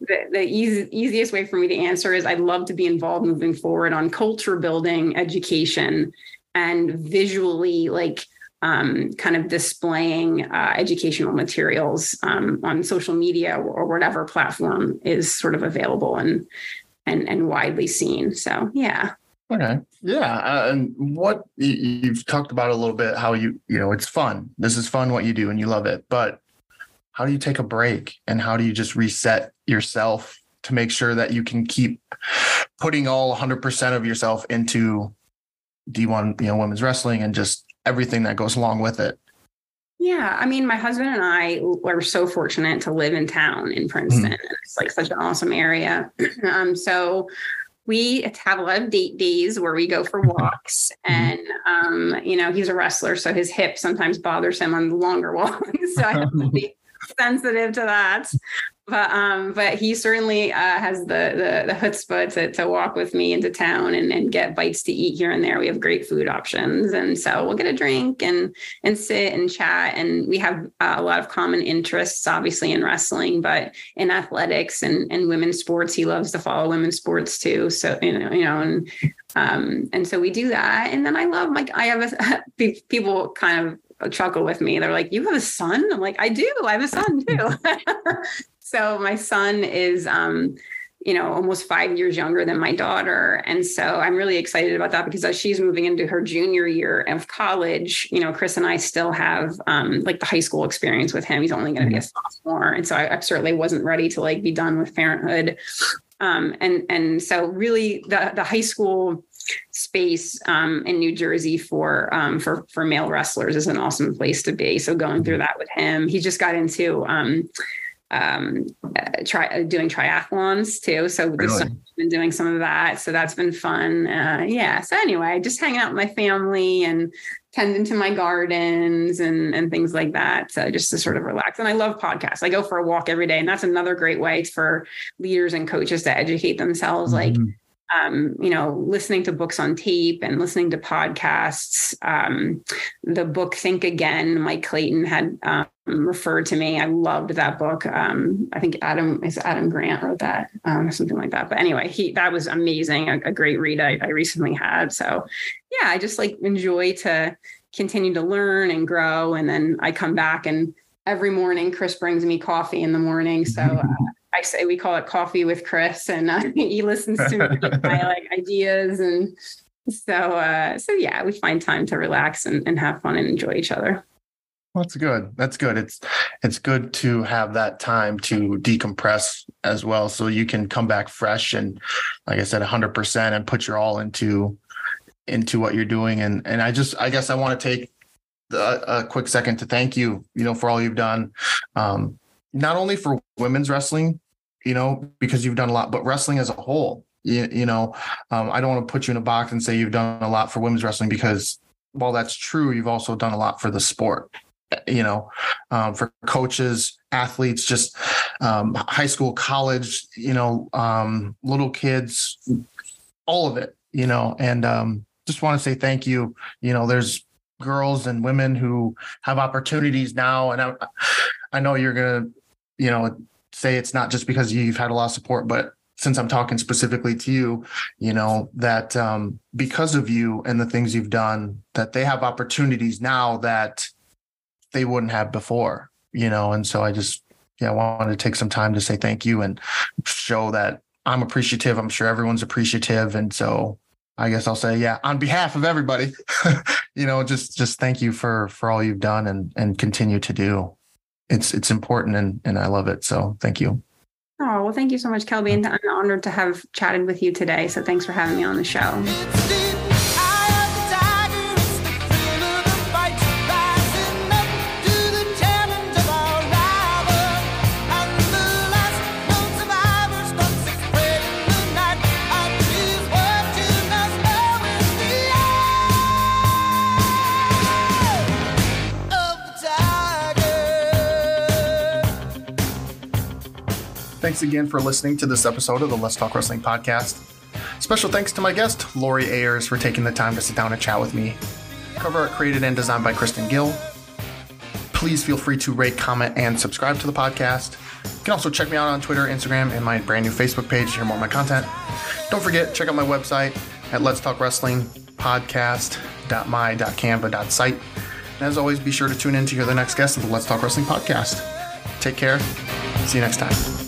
the, the easy, easiest way for me to answer is I'd love to be involved moving forward on culture building, education, and visually like um, kind of displaying uh, educational materials um, on social media or whatever platform is sort of available and and and widely seen. So yeah.
Okay. Yeah. Uh, and what you've talked about a little bit, how you you know it's fun. This is fun what you do, and you love it. But how do you take a break, and how do you just reset yourself to make sure that you can keep putting all 100% of yourself into D1, you know, women's wrestling and just everything that goes along with it.
Yeah, I mean, my husband and I were so fortunate to live in town in Princeton. Mm-hmm. It's like such an awesome area. um, so we have a lot of date days where we go for walks, mm-hmm. and um, you know, he's a wrestler, so his hip sometimes bothers him on the longer walks. so I have to be sensitive to that but um, but he certainly uh, has the the, the chutzpah to, to walk with me into town and, and get bites to eat here and there. We have great food options, and so we'll get a drink and and sit and chat. And we have uh, a lot of common interests, obviously in wrestling, but in athletics and and women's sports. He loves to follow women's sports too. So you know, you know, and um, and so we do that. And then I love like I have a, people kind of chuckle with me. They're like, "You have a son?" I'm like, "I do. I have a son too." So my son is, um, you know, almost five years younger than my daughter. And so I'm really excited about that because as she's moving into her junior year of college, you know, Chris and I still have um, like the high school experience with him. He's only going to be a mm-hmm. sophomore. And so I, I, certainly wasn't ready to like be done with parenthood. Um, and, and so really the, the high school space um, in New Jersey for um, for for male wrestlers is an awesome place to be. So going through mm-hmm. that with him, he just got into um, um, uh, try uh, doing triathlons too. So really? I've been doing some of that. So that's been fun. Uh, yeah. So anyway, just hanging out with my family and tending to my gardens and and things like that. So just to sort of relax. And I love podcasts. I go for a walk every day, and that's another great way for leaders and coaches to educate themselves. Mm-hmm. Like um, you know, listening to books on tape and listening to podcasts. Um, the book Think Again, Mike Clayton had um, referred to me. I loved that book. Um, I think Adam is Adam Grant wrote that, um, something like that. But anyway, he that was amazing. A, a great read I, I recently had. So yeah, I just like enjoy to continue to learn and grow. And then I come back and every morning Chris brings me coffee in the morning. So uh, I say we call it coffee with Chris, and uh, he listens to my like ideas, and so uh, so yeah, we find time to relax and, and have fun and enjoy each other.
that's good. That's good. It's it's good to have that time to decompress as well, so you can come back fresh and, like I said, hundred percent, and put your all into into what you're doing. And and I just I guess I want to take a, a quick second to thank you, you know, for all you've done. Um, not only for women's wrestling, you know, because you've done a lot, but wrestling as a whole. You, you know, um, I don't want to put you in a box and say you've done a lot for women's wrestling because while that's true, you've also done a lot for the sport. You know, um, for coaches, athletes, just um, high school, college, you know, um, little kids, all of it. You know, and um, just want to say thank you. You know, there's girls and women who have opportunities now, and I, I know you're gonna, you know, say it's not just because you've had a lot of support, but since I'm talking specifically to you, you know, that um, because of you and the things you've done, that they have opportunities now that they wouldn't have before, you know. And so I just, yeah, I wanted to take some time to say thank you and show that I'm appreciative. I'm sure everyone's appreciative. And so I guess I'll say, yeah, on behalf of everybody, you know, just just thank you for for all you've done and and continue to do it's it's important and and I love it. So thank you.
Oh well, thank you so much, Kelby, and I'm honored to have chatted with you today. So thanks for having me on the show.
Thanks again for listening to this episode of the Let's Talk Wrestling podcast. Special thanks to my guest, Lori Ayres, for taking the time to sit down and chat with me. Cover art created and designed by Kristen Gill. Please feel free to rate, comment, and subscribe to the podcast. You can also check me out on Twitter, Instagram, and my brand new Facebook page to hear more of my content. Don't forget, check out my website at Let's Talk Wrestling podcast.my.canva.site. And as always, be sure to tune in to hear the next guest of the Let's Talk Wrestling podcast. Take care. See you next time.